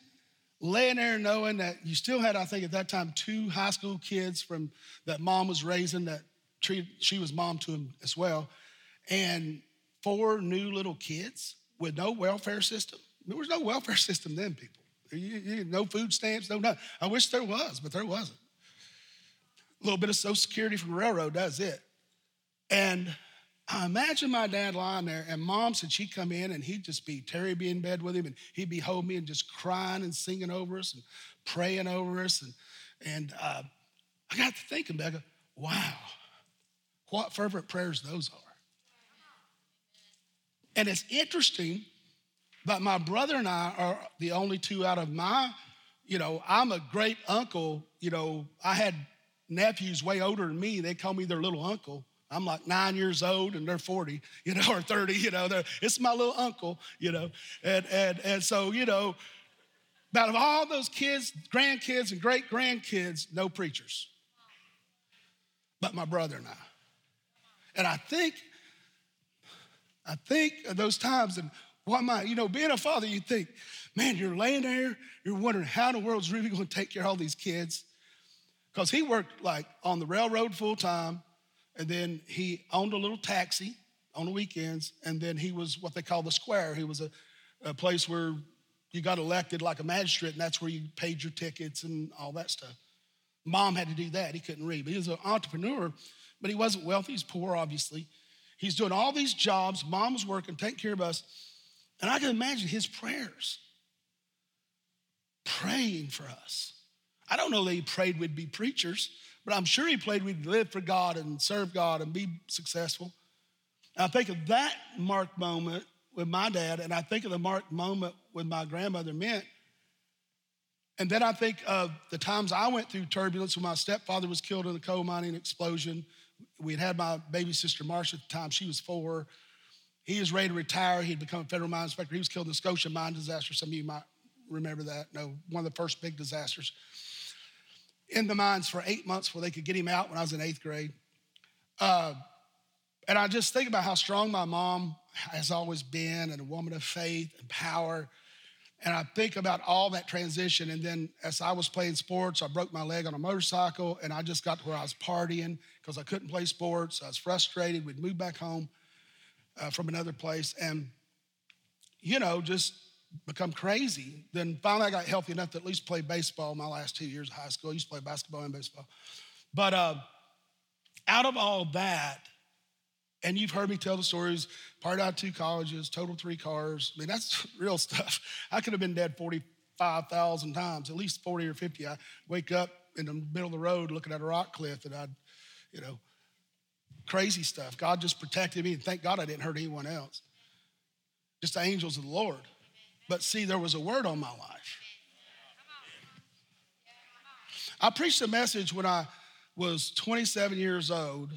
laying there knowing that you still had, I think at that time, two high school kids from that mom was raising that treated, she was mom to him as well, and four new little kids. With no welfare system. There was no welfare system then, people. You, you, no food stamps, no nothing. I wish there was, but there wasn't. A little bit of Social Security from the railroad, that's it. And I imagine my dad lying there, and mom said she'd come in and he'd just be, Terry be in bed with him, and he'd be holding me and just crying and singing over us and praying over us. And, and uh, I got to thinking, Becca, wow, what fervent prayers those are. And it's interesting but my brother and I are the only two out of my, you know, I'm a great uncle. You know, I had nephews way older than me. They call me their little uncle. I'm like nine years old and they're 40, you know, or 30, you know, it's my little uncle, you know. And, and, and so, you know, out of all those kids, grandkids, and great grandkids, no preachers. But my brother and I. And I think, I think of those times and what am I, you know, being a father, you think, man, you're laying there, you're wondering how in the world's really going to take care of all these kids. Because he worked like on the railroad full time and then he owned a little taxi on the weekends, and then he was what they call the square. He was a, a place where you got elected like a magistrate, and that's where you paid your tickets and all that stuff. Mom had to do that. He couldn't read, but he was an entrepreneur, but he wasn't wealthy. He's poor, obviously. He's doing all these jobs. Mom was working, taking care of us. And I can imagine his prayers, praying for us. I don't know that he prayed we'd be preachers. But I'm sure he prayed we'd live for God and serve God and be successful. And I think of that mark moment with my dad, and I think of the mark moment with my grandmother Mint. And then I think of the times I went through turbulence when my stepfather was killed in a coal mining explosion. We had had my baby sister Marcia at the time, she was four. He was ready to retire. He'd become a federal mine inspector. He was killed in the Scotia mine disaster. Some of you might remember that. No, one of the first big disasters in the mines for eight months where they could get him out when I was in eighth grade. Uh, and I just think about how strong my mom has always been and a woman of faith and power. And I think about all that transition. And then as I was playing sports, I broke my leg on a motorcycle and I just got to where I was partying because I couldn't play sports. I was frustrated. We'd moved back home uh, from another place. And, you know, just become crazy. Then finally, I got healthy enough to at least play baseball my last two years of high school. I used to play basketball and baseball. But uh, out of all that, and you've heard me tell the stories, part out two colleges, total three cars. I mean, that's real stuff. I could have been dead 45,000 times, at least 40 or 50. I wake up in the middle of the road looking at a rock cliff and I'd, you know, crazy stuff. God just protected me, and thank God I didn't hurt anyone else. Just the angels of the Lord. But see, there was a word on my life. I preached a message when I was 27 years old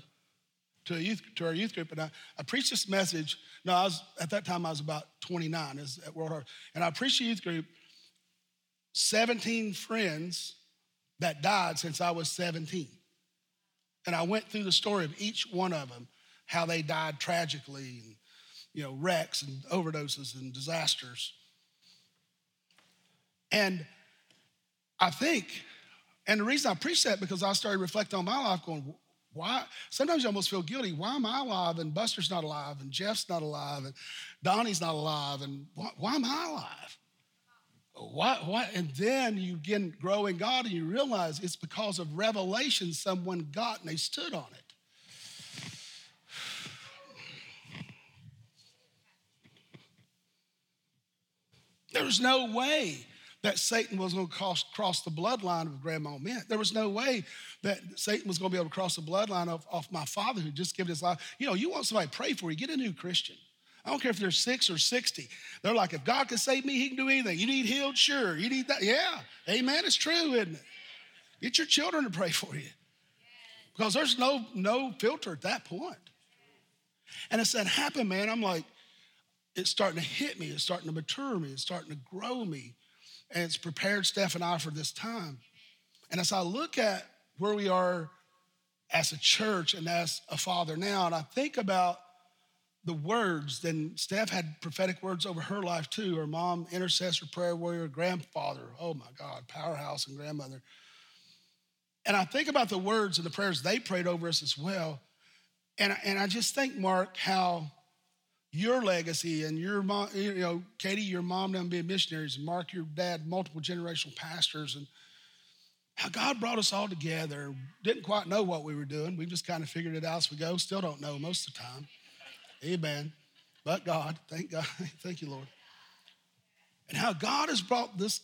to, youth, to our youth group, and I, I preached this message. No, I was at that time I was about 29 as, at World Heart, and I preached youth group. 17 friends that died since I was 17, and I went through the story of each one of them, how they died tragically, and you know wrecks and overdoses and disasters. And I think, and the reason I preach that because I started reflecting on my life, going, why? Sometimes you almost feel guilty. Why am I alive and Buster's not alive and Jeff's not alive and Donnie's not alive and why, why am I alive? Why, why? And then you begin growing God and you realize it's because of revelation someone got and they stood on it. There's no way that Satan was going to cross, cross the bloodline of Grandma Mint. There was no way that Satan was going to be able to cross the bloodline of, of my father who just given his life. You know, you want somebody to pray for you, get a new Christian. I don't care if they're six or 60. They're like, if God can save me, he can do anything. You need healed? Sure. You need that? Yeah. Amen. It's true, isn't it? Get your children to pray for you. Because there's no, no filter at that point. And it's that happened, man. I'm like, it's starting to hit me. It's starting to mature me. It's starting to grow me and it's prepared Steph and I for this time. And as I look at where we are as a church and as a father now, and I think about the words, then Steph had prophetic words over her life too. Her mom, intercessor, prayer warrior, grandfather, oh my God, powerhouse and grandmother. And I think about the words and the prayers they prayed over us as well. And, and I just think, Mark, how your legacy and your mom, you know, Katie, your mom done being missionaries, and Mark, your dad, multiple generational pastors, and how God brought us all together. Didn't quite know what we were doing. We just kind of figured it out as we go. Still don't know most of the time. Amen. But God, thank God, thank you, Lord. And how God has brought this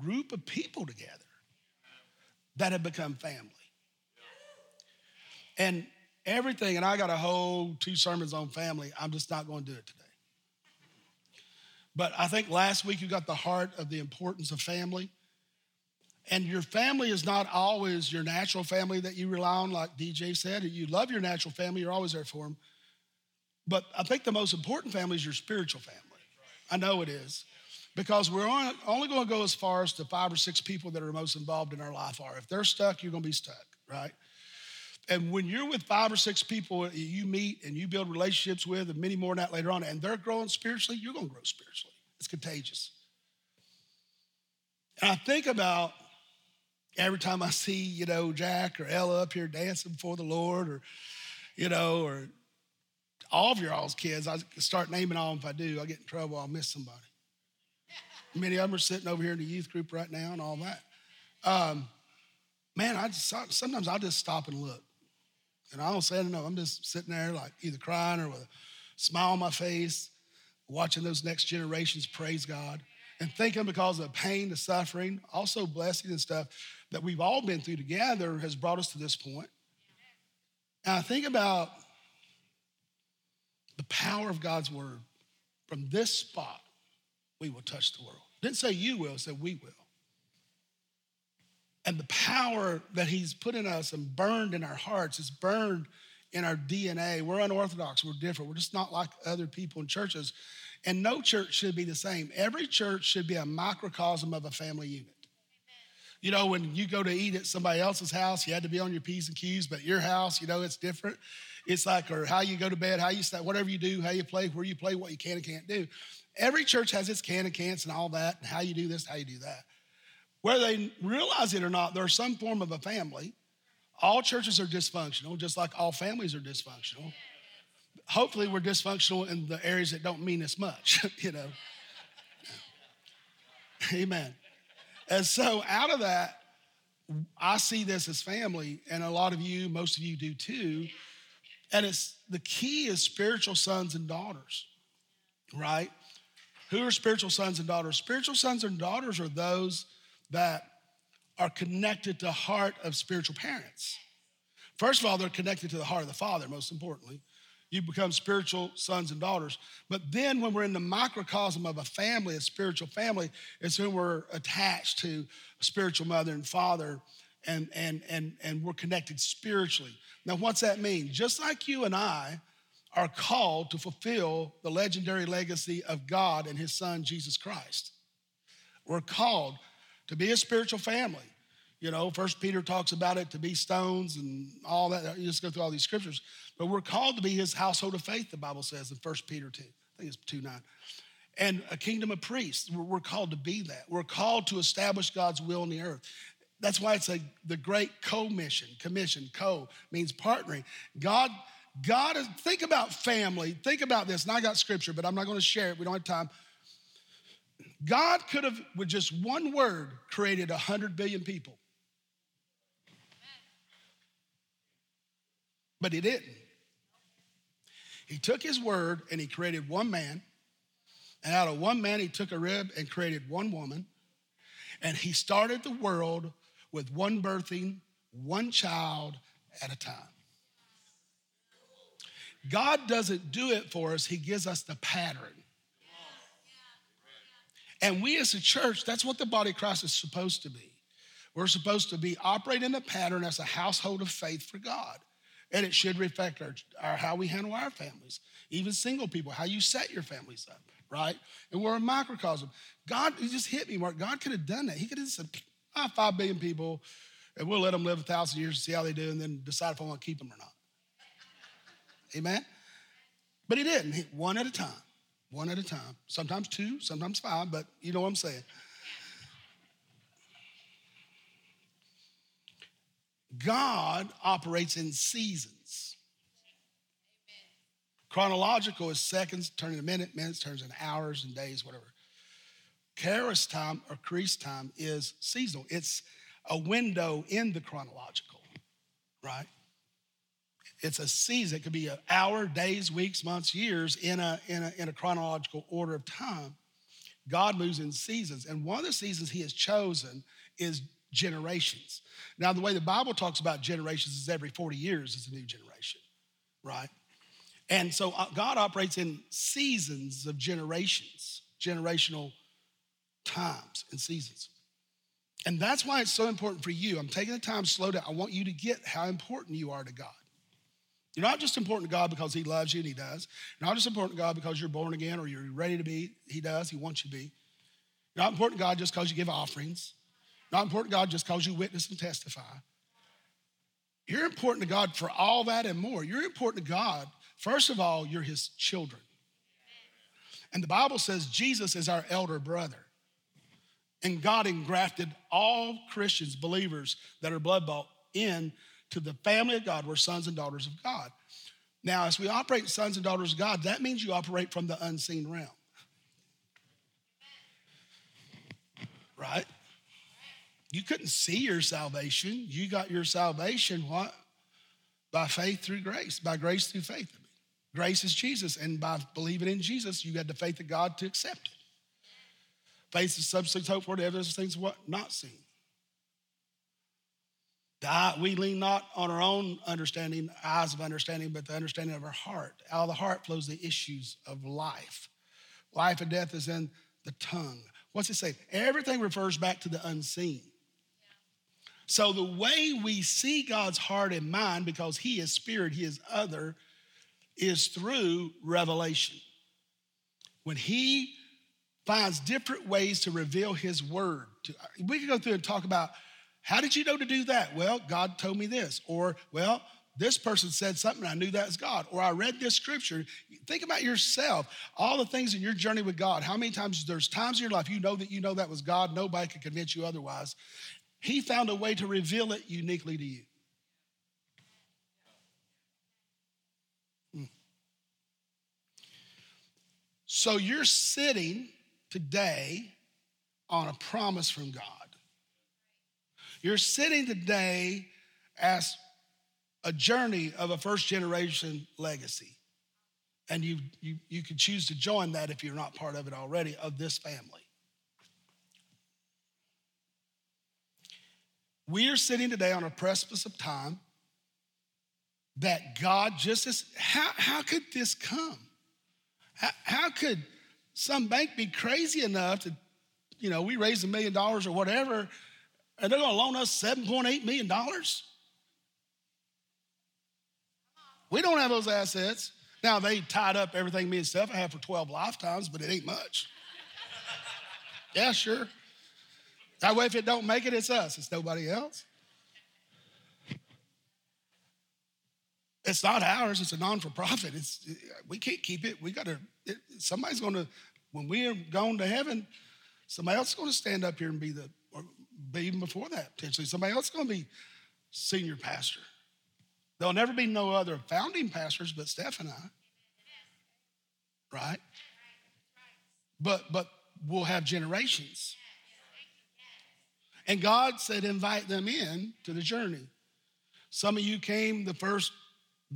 group of people together that have become family. And everything, and I got a whole two sermons on family. I'm just not going to do it today. But I think last week you got the heart of the importance of family. And your family is not always your natural family that you rely on, like DJ said. You love your natural family, you're always there for them. But I think the most important family is your spiritual family. I know it is. Because we're only going to go as far as the five or six people that are most involved in our life are. If they're stuck, you're going to be stuck, right? And when you're with five or six people you meet and you build relationships with, and many more than that later on, and they're growing spiritually, you're going to grow spiritually. It's contagious. And I think about every time I see, you know, Jack or Ella up here dancing before the Lord, or, you know, or all of your all's kids, I start naming all them if I do, I get in trouble, I'll miss somebody. Many of them are sitting over here in the youth group right now and all that. Um, man, I just sometimes I'll just stop and look. And I don't say it no, I'm just sitting there like either crying or with a smile on my face, watching those next generations praise God and thinking because of the pain, the suffering, also blessing and stuff that we've all been through together has brought us to this point. And I think about the power of God's word. From this spot, we will touch the world. Didn't say you will, said we will and the power that he's put in us and burned in our hearts is burned in our DNA. We're unorthodox, we're different, we're just not like other people in churches. And no church should be the same. Every church should be a microcosm of a family unit. You know, when you go to eat at somebody else's house, you had to be on your P's and Q's, but your house, you know, it's different. It's like, or how you go to bed, how you stay, whatever you do, how you play, where you play, what you can and can't do. Every church has its can and can'ts and all that, and how you do this, how you do that. Whether they realize it or not, there's some form of a family. All churches are dysfunctional, just like all families are dysfunctional. Hopefully, we're dysfunctional in the areas that don't mean as much, you know. Amen. And so, out of that, I see this as family, and a lot of you, most of you do too. And it's the key is spiritual sons and daughters, right? Who are spiritual sons and daughters? Spiritual sons and daughters are those that are connected to heart of spiritual parents. First of all, they're connected to the heart of the Father, most importantly. You become spiritual sons and daughters. But then when we're in the microcosm of a family, a spiritual family, it's when we're attached to a spiritual mother and father and, and, and, and we're connected spiritually. Now, what's that mean? Just like you and I are called to fulfill the legendary legacy of God and his son, Jesus Christ. We're called to be a spiritual family. You know, First Peter talks about it to be stones and all that. You just go through all these scriptures. But we're called to be his household of faith, the Bible says in First Peter 2. I think it's 2 9. And a kingdom of priests. We're called to be that. We're called to establish God's will in the earth. That's why it's a, the great co-mission. Commission, co means partnering. God, God is, think about family. Think about this. And I got scripture, but I'm not going to share it. We don't have time. God could have, with just one word, created 100 billion people. But he didn't. He took his word and he created one man. And out of one man, he took a rib and created one woman. And he started the world with one birthing, one child at a time. God doesn't do it for us, He gives us the pattern. And we as a church, that's what the body of Christ is supposed to be. We're supposed to be operating a pattern as a household of faith for God. And it should reflect our, our, how we handle our families, even single people, how you set your families up, right? And we're a microcosm. God, he just hit me, Mark. God could have done that. He could have said, ah, five billion people, and we'll let them live a thousand years and see how they do, and then decide if I want to keep them or not. Amen? But he didn't, one at a time one at a time. Sometimes two, sometimes five, but you know what I'm saying. God operates in seasons. Chronological is seconds, turning into minute, minutes turns into hours and days, whatever. Kairos time or Crease time is seasonal. It's a window in the chronological, right? It's a season. It could be an hour, days, weeks, months, years in a, in a, in a chronological order of time. God moves in seasons. And one of the seasons he has chosen is generations. Now, the way the Bible talks about generations is every 40 years is a new generation, right? And so uh, God operates in seasons of generations, generational times and seasons. And that's why it's so important for you. I'm taking the time slow down. I want you to get how important you are to God. You're not just important to God because He loves you and He does. You're not just important to God because you're born again or you're ready to be. He does. He wants you to be. You're not important to God just because you give offerings. Not important to God just because you witness and testify. You're important to God for all that and more. You're important to God. First of all, you're His children. And the Bible says Jesus is our elder brother. And God engrafted all Christians, believers that are blood bought in to the family of God. We're sons and daughters of God. Now, as we operate sons and daughters of God, that means you operate from the unseen realm. Right? You couldn't see your salvation. You got your salvation what? By faith through grace, by grace through faith. Grace is Jesus, and by believing in Jesus, you had the faith of God to accept it. Faith is substance, hope for, the evidence of things what not seen. We lean not on our own understanding, eyes of understanding, but the understanding of our heart. Out of the heart flows the issues of life. Life and death is in the tongue. What's it say? Everything refers back to the unseen. So the way we see God's heart and mind, because He is spirit, He is other, is through revelation. When He finds different ways to reveal His word, we could go through and talk about how did you know to do that? Well, God told me this. Or, well, this person said something, I knew that was God. Or I read this scripture. Think about yourself, all the things in your journey with God. How many times there's times in your life you know that you know that was God, nobody can convince you otherwise. He found a way to reveal it uniquely to you. Hmm. So you're sitting today on a promise from God. You're sitting today as a journey of a first generation legacy. And you, you, you can choose to join that if you're not part of it already, of this family. We are sitting today on a precipice of time that God just as, how, how could this come? How, how could some bank be crazy enough to, you know, we raised a million dollars or whatever, and they're going to loan us $7.8 million? We don't have those assets. Now, they tied up everything me and Steph I have for 12 lifetimes, but it ain't much. yeah, sure. That way, if it don't make it, it's us, it's nobody else. It's not ours, it's a non for profit. It's, we can't keep it. We got to, somebody's going to, when we are gone to heaven, somebody else is going to stand up here and be the but even before that, potentially somebody else is going to be senior pastor. There'll never be no other founding pastors but Steph and I. Right? But but we'll have generations. And God said, invite them in to the journey. Some of you came the first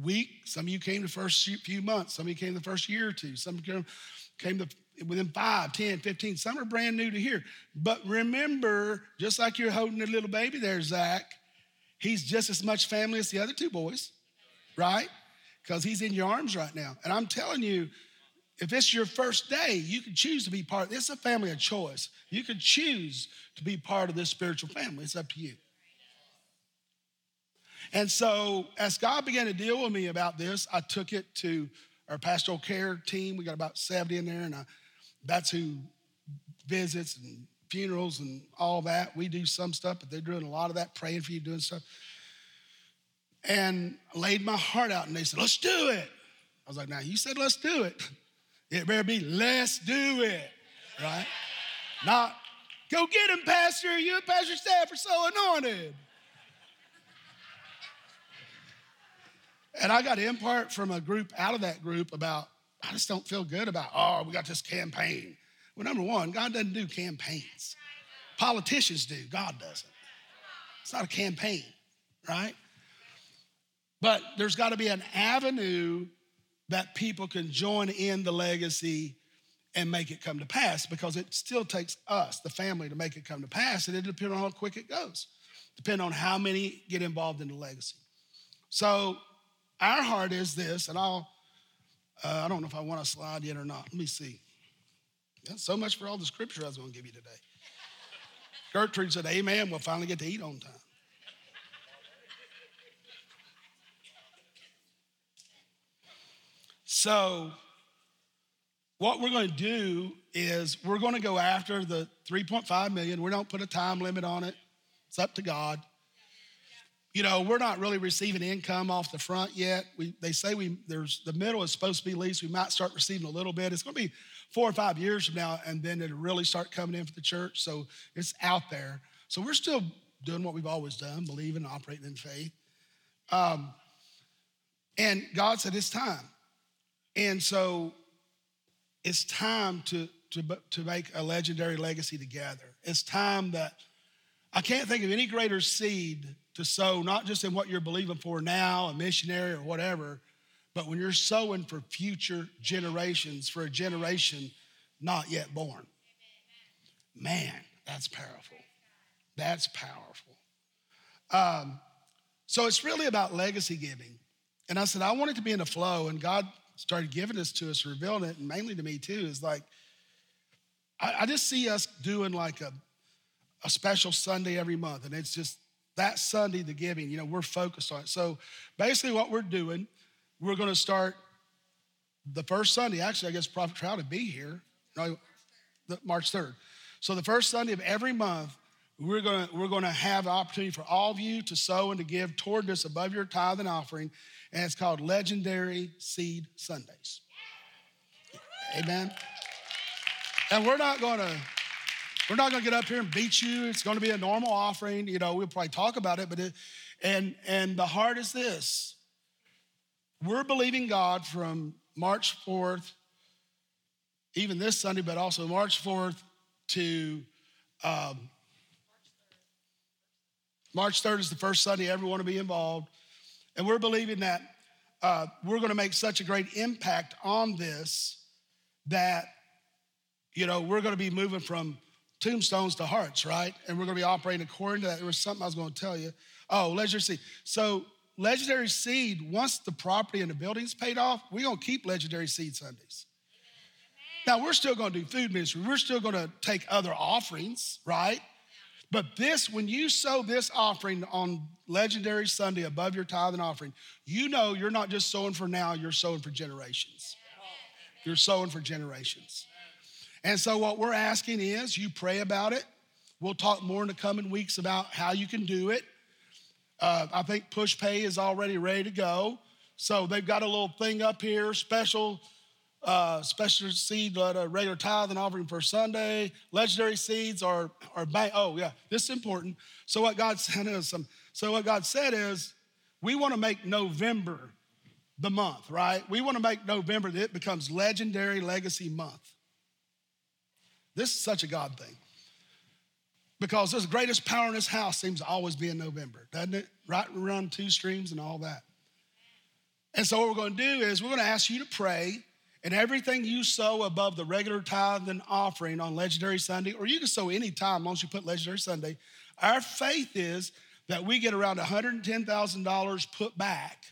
week, some of you came the first few months, some of you came the first year or two, some came the within 5, 10, 15. Some are brand new to here. But remember, just like you're holding a little baby there, Zach, he's just as much family as the other two boys, right? Because he's in your arms right now. And I'm telling you, if it's your first day, you can choose to be part. It's a family of choice. You can choose to be part of this spiritual family. It's up to you. And so, as God began to deal with me about this, I took it to our pastoral care team. We got about 70 in there, and I that's who visits and funerals and all that. We do some stuff, but they're doing a lot of that, praying for you, doing stuff. And laid my heart out, and they said, Let's do it. I was like, Now, you said let's do it. It better be let's do it, right? Not go get him, Pastor. You and Pastor Steph are so anointed. And I got impart from a group out of that group about, I just don't feel good about, oh, we got this campaign. Well, number one, God doesn't do campaigns. Politicians do, God doesn't. It's not a campaign, right? But there's got to be an avenue that people can join in the legacy and make it come to pass because it still takes us, the family, to make it come to pass. And it depends on how quick it goes, depending on how many get involved in the legacy. So our heart is this, and I'll, uh, I don't know if I want to slide yet or not. Let me see. Yeah, so much for all the scripture I was going to give you today. Gertrude said, Amen. We'll finally get to eat on time. So, what we're going to do is we're going to go after the 3.5 million. We don't put a time limit on it. It's up to God. You know, we're not really receiving income off the front yet. We, they say we there's the middle is supposed to be leased. We might start receiving a little bit. It's going to be four or five years from now, and then it'll really start coming in for the church. So it's out there. So we're still doing what we've always done, believing, operating in faith. Um, and God said it's time. And so it's time to, to, to make a legendary legacy together. It's time that I can't think of any greater seed to sow, not just in what you're believing for now, a missionary or whatever, but when you're sowing for future generations, for a generation not yet born. Man, that's powerful. That's powerful. Um, so it's really about legacy giving. And I said, I want it to be in a flow, and God started giving this to us, revealing it, and mainly to me too, is like, I, I just see us doing like a, a special Sunday every month. And it's just that Sunday, the giving, you know, we're focused on it. So basically, what we're doing, we're going to start the first Sunday. Actually, I guess Prophet Trout to be here, no, March 3rd. So the first Sunday of every month, we're going to we're going to have an opportunity for all of you to sow and to give toward this above your tithe and offering and it's called Legendary Seed Sundays. Amen. And we're not going to we're not going to get up here and beat you. It's going to be a normal offering. You know, we'll probably talk about it, but it, and and the heart is this: we're believing God from March 4th, even this Sunday, but also March 4th to um, March 3rd is the first Sunday everyone will be involved. And we're believing that uh, we're going to make such a great impact on this that, you know, we're going to be moving from tombstones to hearts, right? And we're going to be operating according to that. There was something I was going to tell you. Oh, legendary seed. So, legendary seed, once the property and the building's paid off, we're going to keep legendary seed Sundays. Now, we're still going to do food ministry. We're still going to take other offerings, right? But this, when you sow this offering on Legendary Sunday above your tithe and offering, you know you're not just sowing for now, you're sowing for generations. You're sowing for generations. And so, what we're asking is you pray about it. We'll talk more in the coming weeks about how you can do it. Uh, I think Pushpay is already ready to go. So, they've got a little thing up here, special uh, special seed, regular tithe and offering for Sunday. Legendary seeds are, are bank. Oh, yeah, this is important. So, what God said is, um, so what God said is, we want to make November the month, right? We want to make November that it becomes legendary legacy month. This is such a God thing. Because this greatest power in this house seems to always be in November, doesn't it? Right around two streams and all that. And so, what we're going to do is we're going to ask you to pray and everything you sow above the regular tithe and offering on Legendary Sunday, or you can sow any time, as long as you put Legendary Sunday, our faith is that we get around $110,000 put back.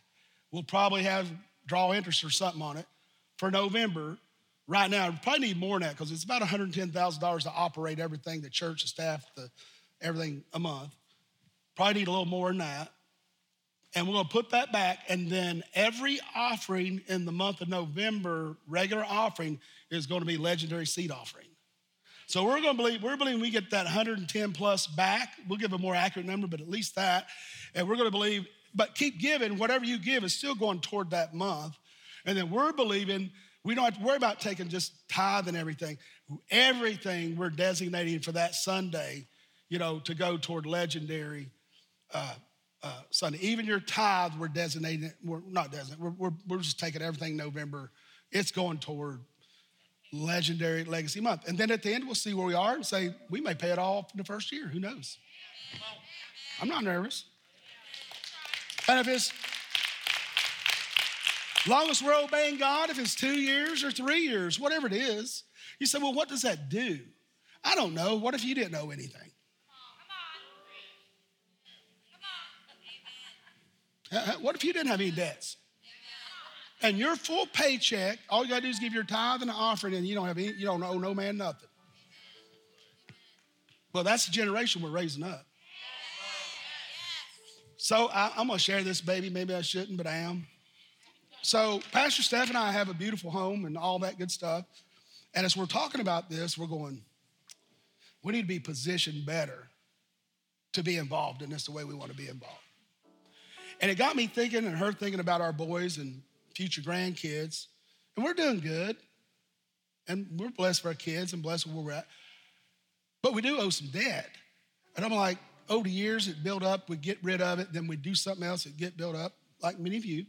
We'll probably have draw interest or something on it for November. Right now, we probably need more than that because it's about $110,000 to operate everything, the church, the staff, the, everything a month. Probably need a little more than that and we're going to put that back. And then every offering in the month of November, regular offering, is going to be legendary seed offering. So we're going to believe we're believing we get that 110 plus back. We'll give a more accurate number, but at least that. And we're going to believe, but keep giving. Whatever you give is still going toward that month. And then we're believing we don't have to worry about taking just tithe and everything. Everything we're designating for that Sunday, you know, to go toward legendary uh, uh, Sunday. Even your tithe, we're designating, we're not designating, we're, we're, we're just taking everything November. It's going toward legendary legacy month. And then at the end, we'll see where we are and say, we may pay it all in the first year. Who knows? I'm not nervous. And if it's, long as we're obeying God, if it's two years or three years, whatever it is, you say, well, what does that do? I don't know. What if you didn't know anything? What if you didn't have any debts? And your full paycheck, all you gotta do is give your tithe and an offering, and you don't have any, you don't owe no man nothing. Well, that's the generation we're raising up. So I, am gonna share this, baby. Maybe I shouldn't, but I am. So Pastor Steph and I have a beautiful home and all that good stuff. And as we're talking about this, we're going, we need to be positioned better to be involved in this the way we want to be involved. And it got me thinking and her thinking about our boys and future grandkids. And we're doing good. And we're blessed for our kids and blessed where we're at. But we do owe some debt. And I'm like, over the years, it built up, we get rid of it, then we do something else, it get built up, like many of you.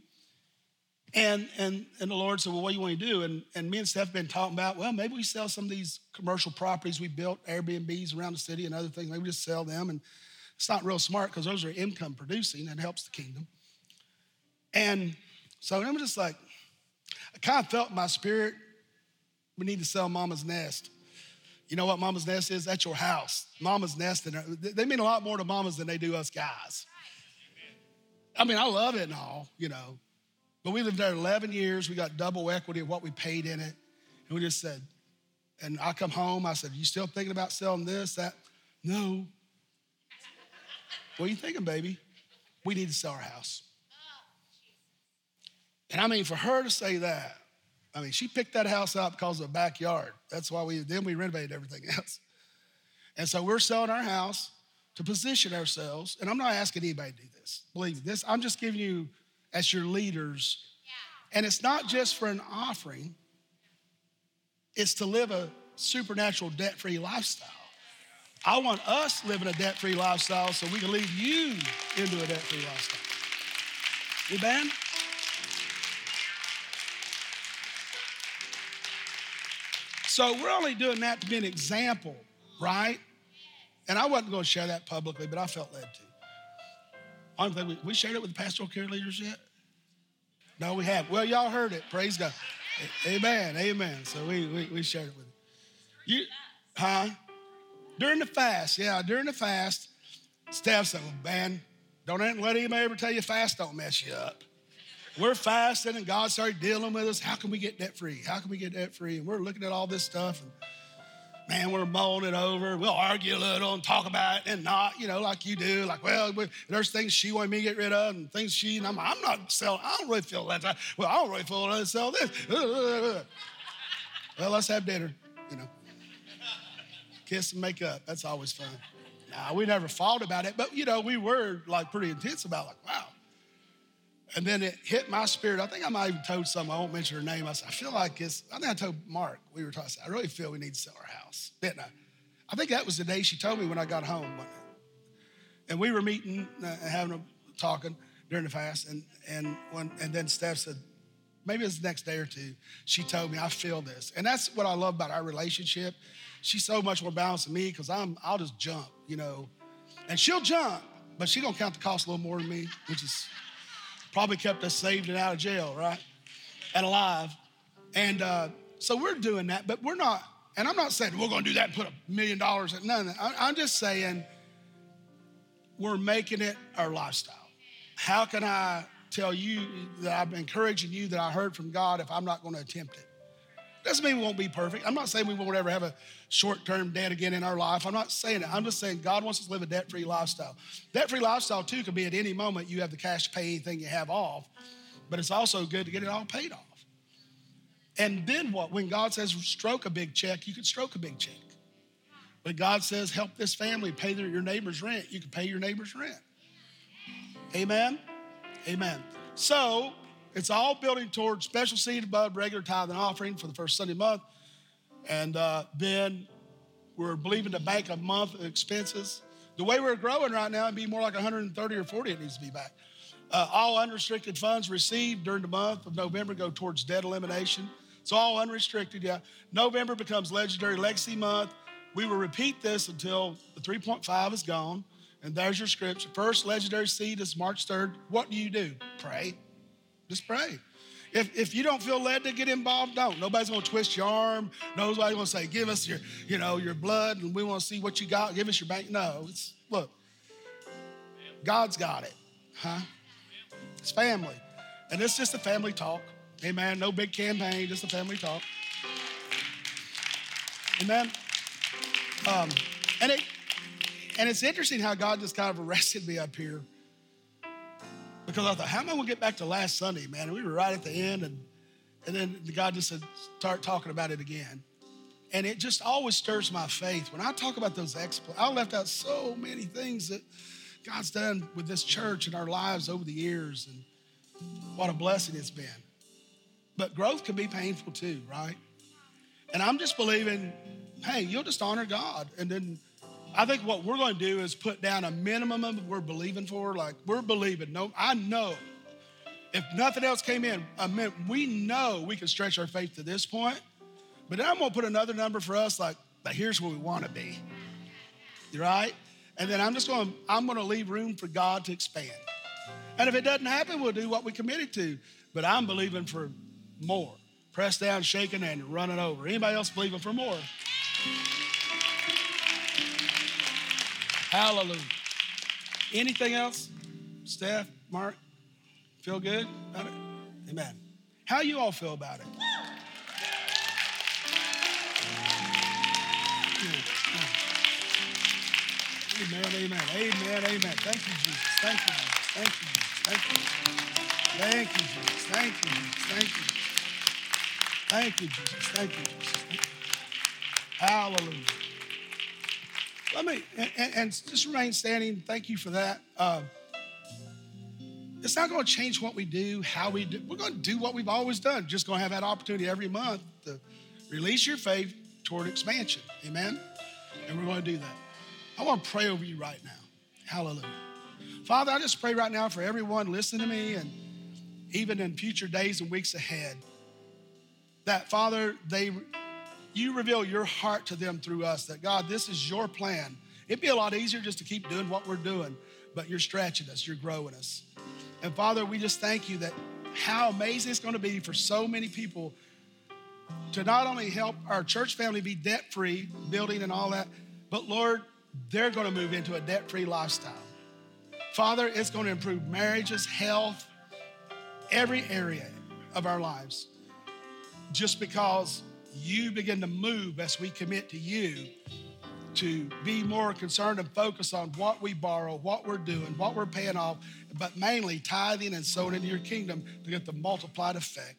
And and and the Lord said, Well, what do you want to do? And and me and Steph have been talking about, well, maybe we sell some of these commercial properties we built, Airbnbs around the city and other things. Maybe we just sell them and it's not real smart because those are income producing and helps the kingdom. And so I'm just like, I kind of felt my spirit, we need to sell Mama's Nest. You know what Mama's Nest is? That's your house. Mama's Nest, and they mean a lot more to mamas than they do us guys. I mean, I love it and all, you know. But we lived there 11 years. We got double equity of what we paid in it. And we just said, and I come home, I said, You still thinking about selling this, that? No. What are you thinking, baby? We need to sell our house. And I mean, for her to say that, I mean, she picked that house out because of the backyard. That's why we then we renovated everything else. And so we're selling our house to position ourselves. And I'm not asking anybody to do this. Believe me, this I'm just giving you as your leaders. And it's not just for an offering, it's to live a supernatural debt-free lifestyle. I want us living a debt free lifestyle so we can lead you into a debt free lifestyle. Amen? So we're only doing that to be an example, right? And I wasn't going to share that publicly, but I felt led to. I don't think we, we shared it with the pastoral care leaders yet. No, we have. Well, y'all heard it. Praise God. Amen. Amen. So we, we, we shared it with you. You, huh? During the fast, yeah, during the fast, Steph said, man, don't let anybody ever tell you fast don't mess you up. We're fasting and God started dealing with us. How can we get debt free? How can we get debt free? And we're looking at all this stuff and man, we're mulling it over. We'll argue a little and talk about it and not, you know, like you do. Like, well, there's things she wanted me to get rid of and things she, and I'm, I'm not selling, I don't really feel that. Well, I don't really feel that I sell this. well, let's have dinner, you know kiss and make up. That's always fun. Nah, we never fought about it, but you know, we were like pretty intense about it, like, wow. And then it hit my spirit. I think I might even told some, I won't mention her name. I said, I feel like it's, I think I told Mark, we were talking, I really feel we need to sell our house, didn't I? I think that was the day she told me when I got home. And we were meeting, uh, having a talking during the fast, and and when, and then Steph said, maybe it's the next day or two, she told me, I feel this. And that's what I love about our relationship she's so much more balanced than me because I'm I'll just jump, you know. And she'll jump, but she gonna count the cost a little more than me, which is probably kept us saved and out of jail, right? And alive. And uh, so we're doing that, but we're not, and I'm not saying we're gonna do that and put a million dollars in none. I'm just saying we're making it our lifestyle. How can I tell you that I'm encouraging you that I heard from God if I'm not gonna attempt it? Doesn't mean we won't be perfect. I'm not saying we won't ever have a short term debt again in our life. I'm not saying it. I'm just saying God wants us to live a debt free lifestyle. Debt free lifestyle, too, could be at any moment you have the cash to pay anything you have off, but it's also good to get it all paid off. And then what? When God says stroke a big check, you can stroke a big check. When God says help this family pay their, your neighbor's rent, you can pay your neighbor's rent. Amen? Amen. So it's all building towards special seed above regular tithe and offering for the first Sunday month. And uh, then we're believing to bank a month of expenses The way we're growing right now, it'd be more like 130 or 40 it needs to be back. Uh, all unrestricted funds received during the month of November go towards debt elimination. It's all unrestricted, yeah. November becomes Legendary Legacy Month. We will repeat this until the 3.5 is gone. And there's your scripture. First legendary seed is March 3rd. What do you do? Pray. Just pray. If, if you don't feel led to get involved, don't. Nobody's gonna twist your arm. Nobody's gonna say, give us your, you know, your blood and we wanna see what you got. Give us your bank. No, it's look, God's got it. Huh? It's family. And it's just a family talk. Amen. No big campaign, just a family talk. Amen. Um, and it and it's interesting how God just kind of arrested me up here. Because I thought, how am I gonna get back to last Sunday, man? And we were right at the end, and and then God just said, start talking about it again. And it just always stirs my faith. When I talk about those exploits, I left out so many things that God's done with this church and our lives over the years, and what a blessing it's been. But growth can be painful too, right? And I'm just believing, hey, you'll just honor God. And then I think what we're going to do is put down a minimum of we're believing for. Like we're believing. No, I know if nothing else came in, I mean, we know we can stretch our faith to this point. But then I'm going to put another number for us, like, but here's where we want to be. Right? And then I'm just going to, I'm going to leave room for God to expand. And if it doesn't happen, we'll do what we committed to. But I'm believing for more. Press down, shaking, and running over. Anybody else believing for more? Hallelujah. Anything else? Steph, Mark, feel good about it? Amen. How you all feel about it? Amen, amen, amen, amen. Thank you, Jesus. Thank you, Jesus. Thank you, Jesus. Thank you. Thank you, Jesus. Thank you, Jesus. Thank you. Thank you, Jesus. Thank you, Jesus. Hallelujah. Let me, and, and, just remain standing. Thank you for that. Uh, it's not going to change what we do, how we do. We're going to do what we've always done. Just going to have that opportunity every month to release your faith toward expansion. Amen? And we're going to do that. I want to pray over you right now. Hallelujah. Father, I just pray right now for everyone listening to me and even in future days and weeks ahead that, Father, they you reveal your heart to them through us that God, this is your plan. It'd be a lot easier just to keep doing what we're doing, but you're stretching us, you're growing us. And Father, we just thank you that how amazing it's going to be for so many people to not only help our church family be debt free, building and all that, but Lord, they're going to move into a debt free lifestyle. Father, it's going to improve marriages, health, every area of our lives just because you begin to move as we commit to you to be more concerned and focused on what we borrow, what we're doing, what we're paying off, but mainly tithing and sowing into your kingdom to get the multiplied effect.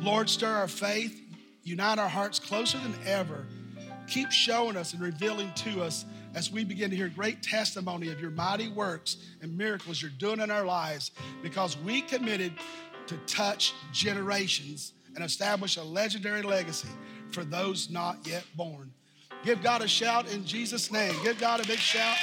Lord, stir our faith, unite our hearts closer than ever. Keep showing us and revealing to us as we begin to hear great testimony of your mighty works and miracles you're doing in our lives because we committed to touch generations and establish a legendary legacy for those not yet born. Give God a shout in Jesus' name. Give God a big shout.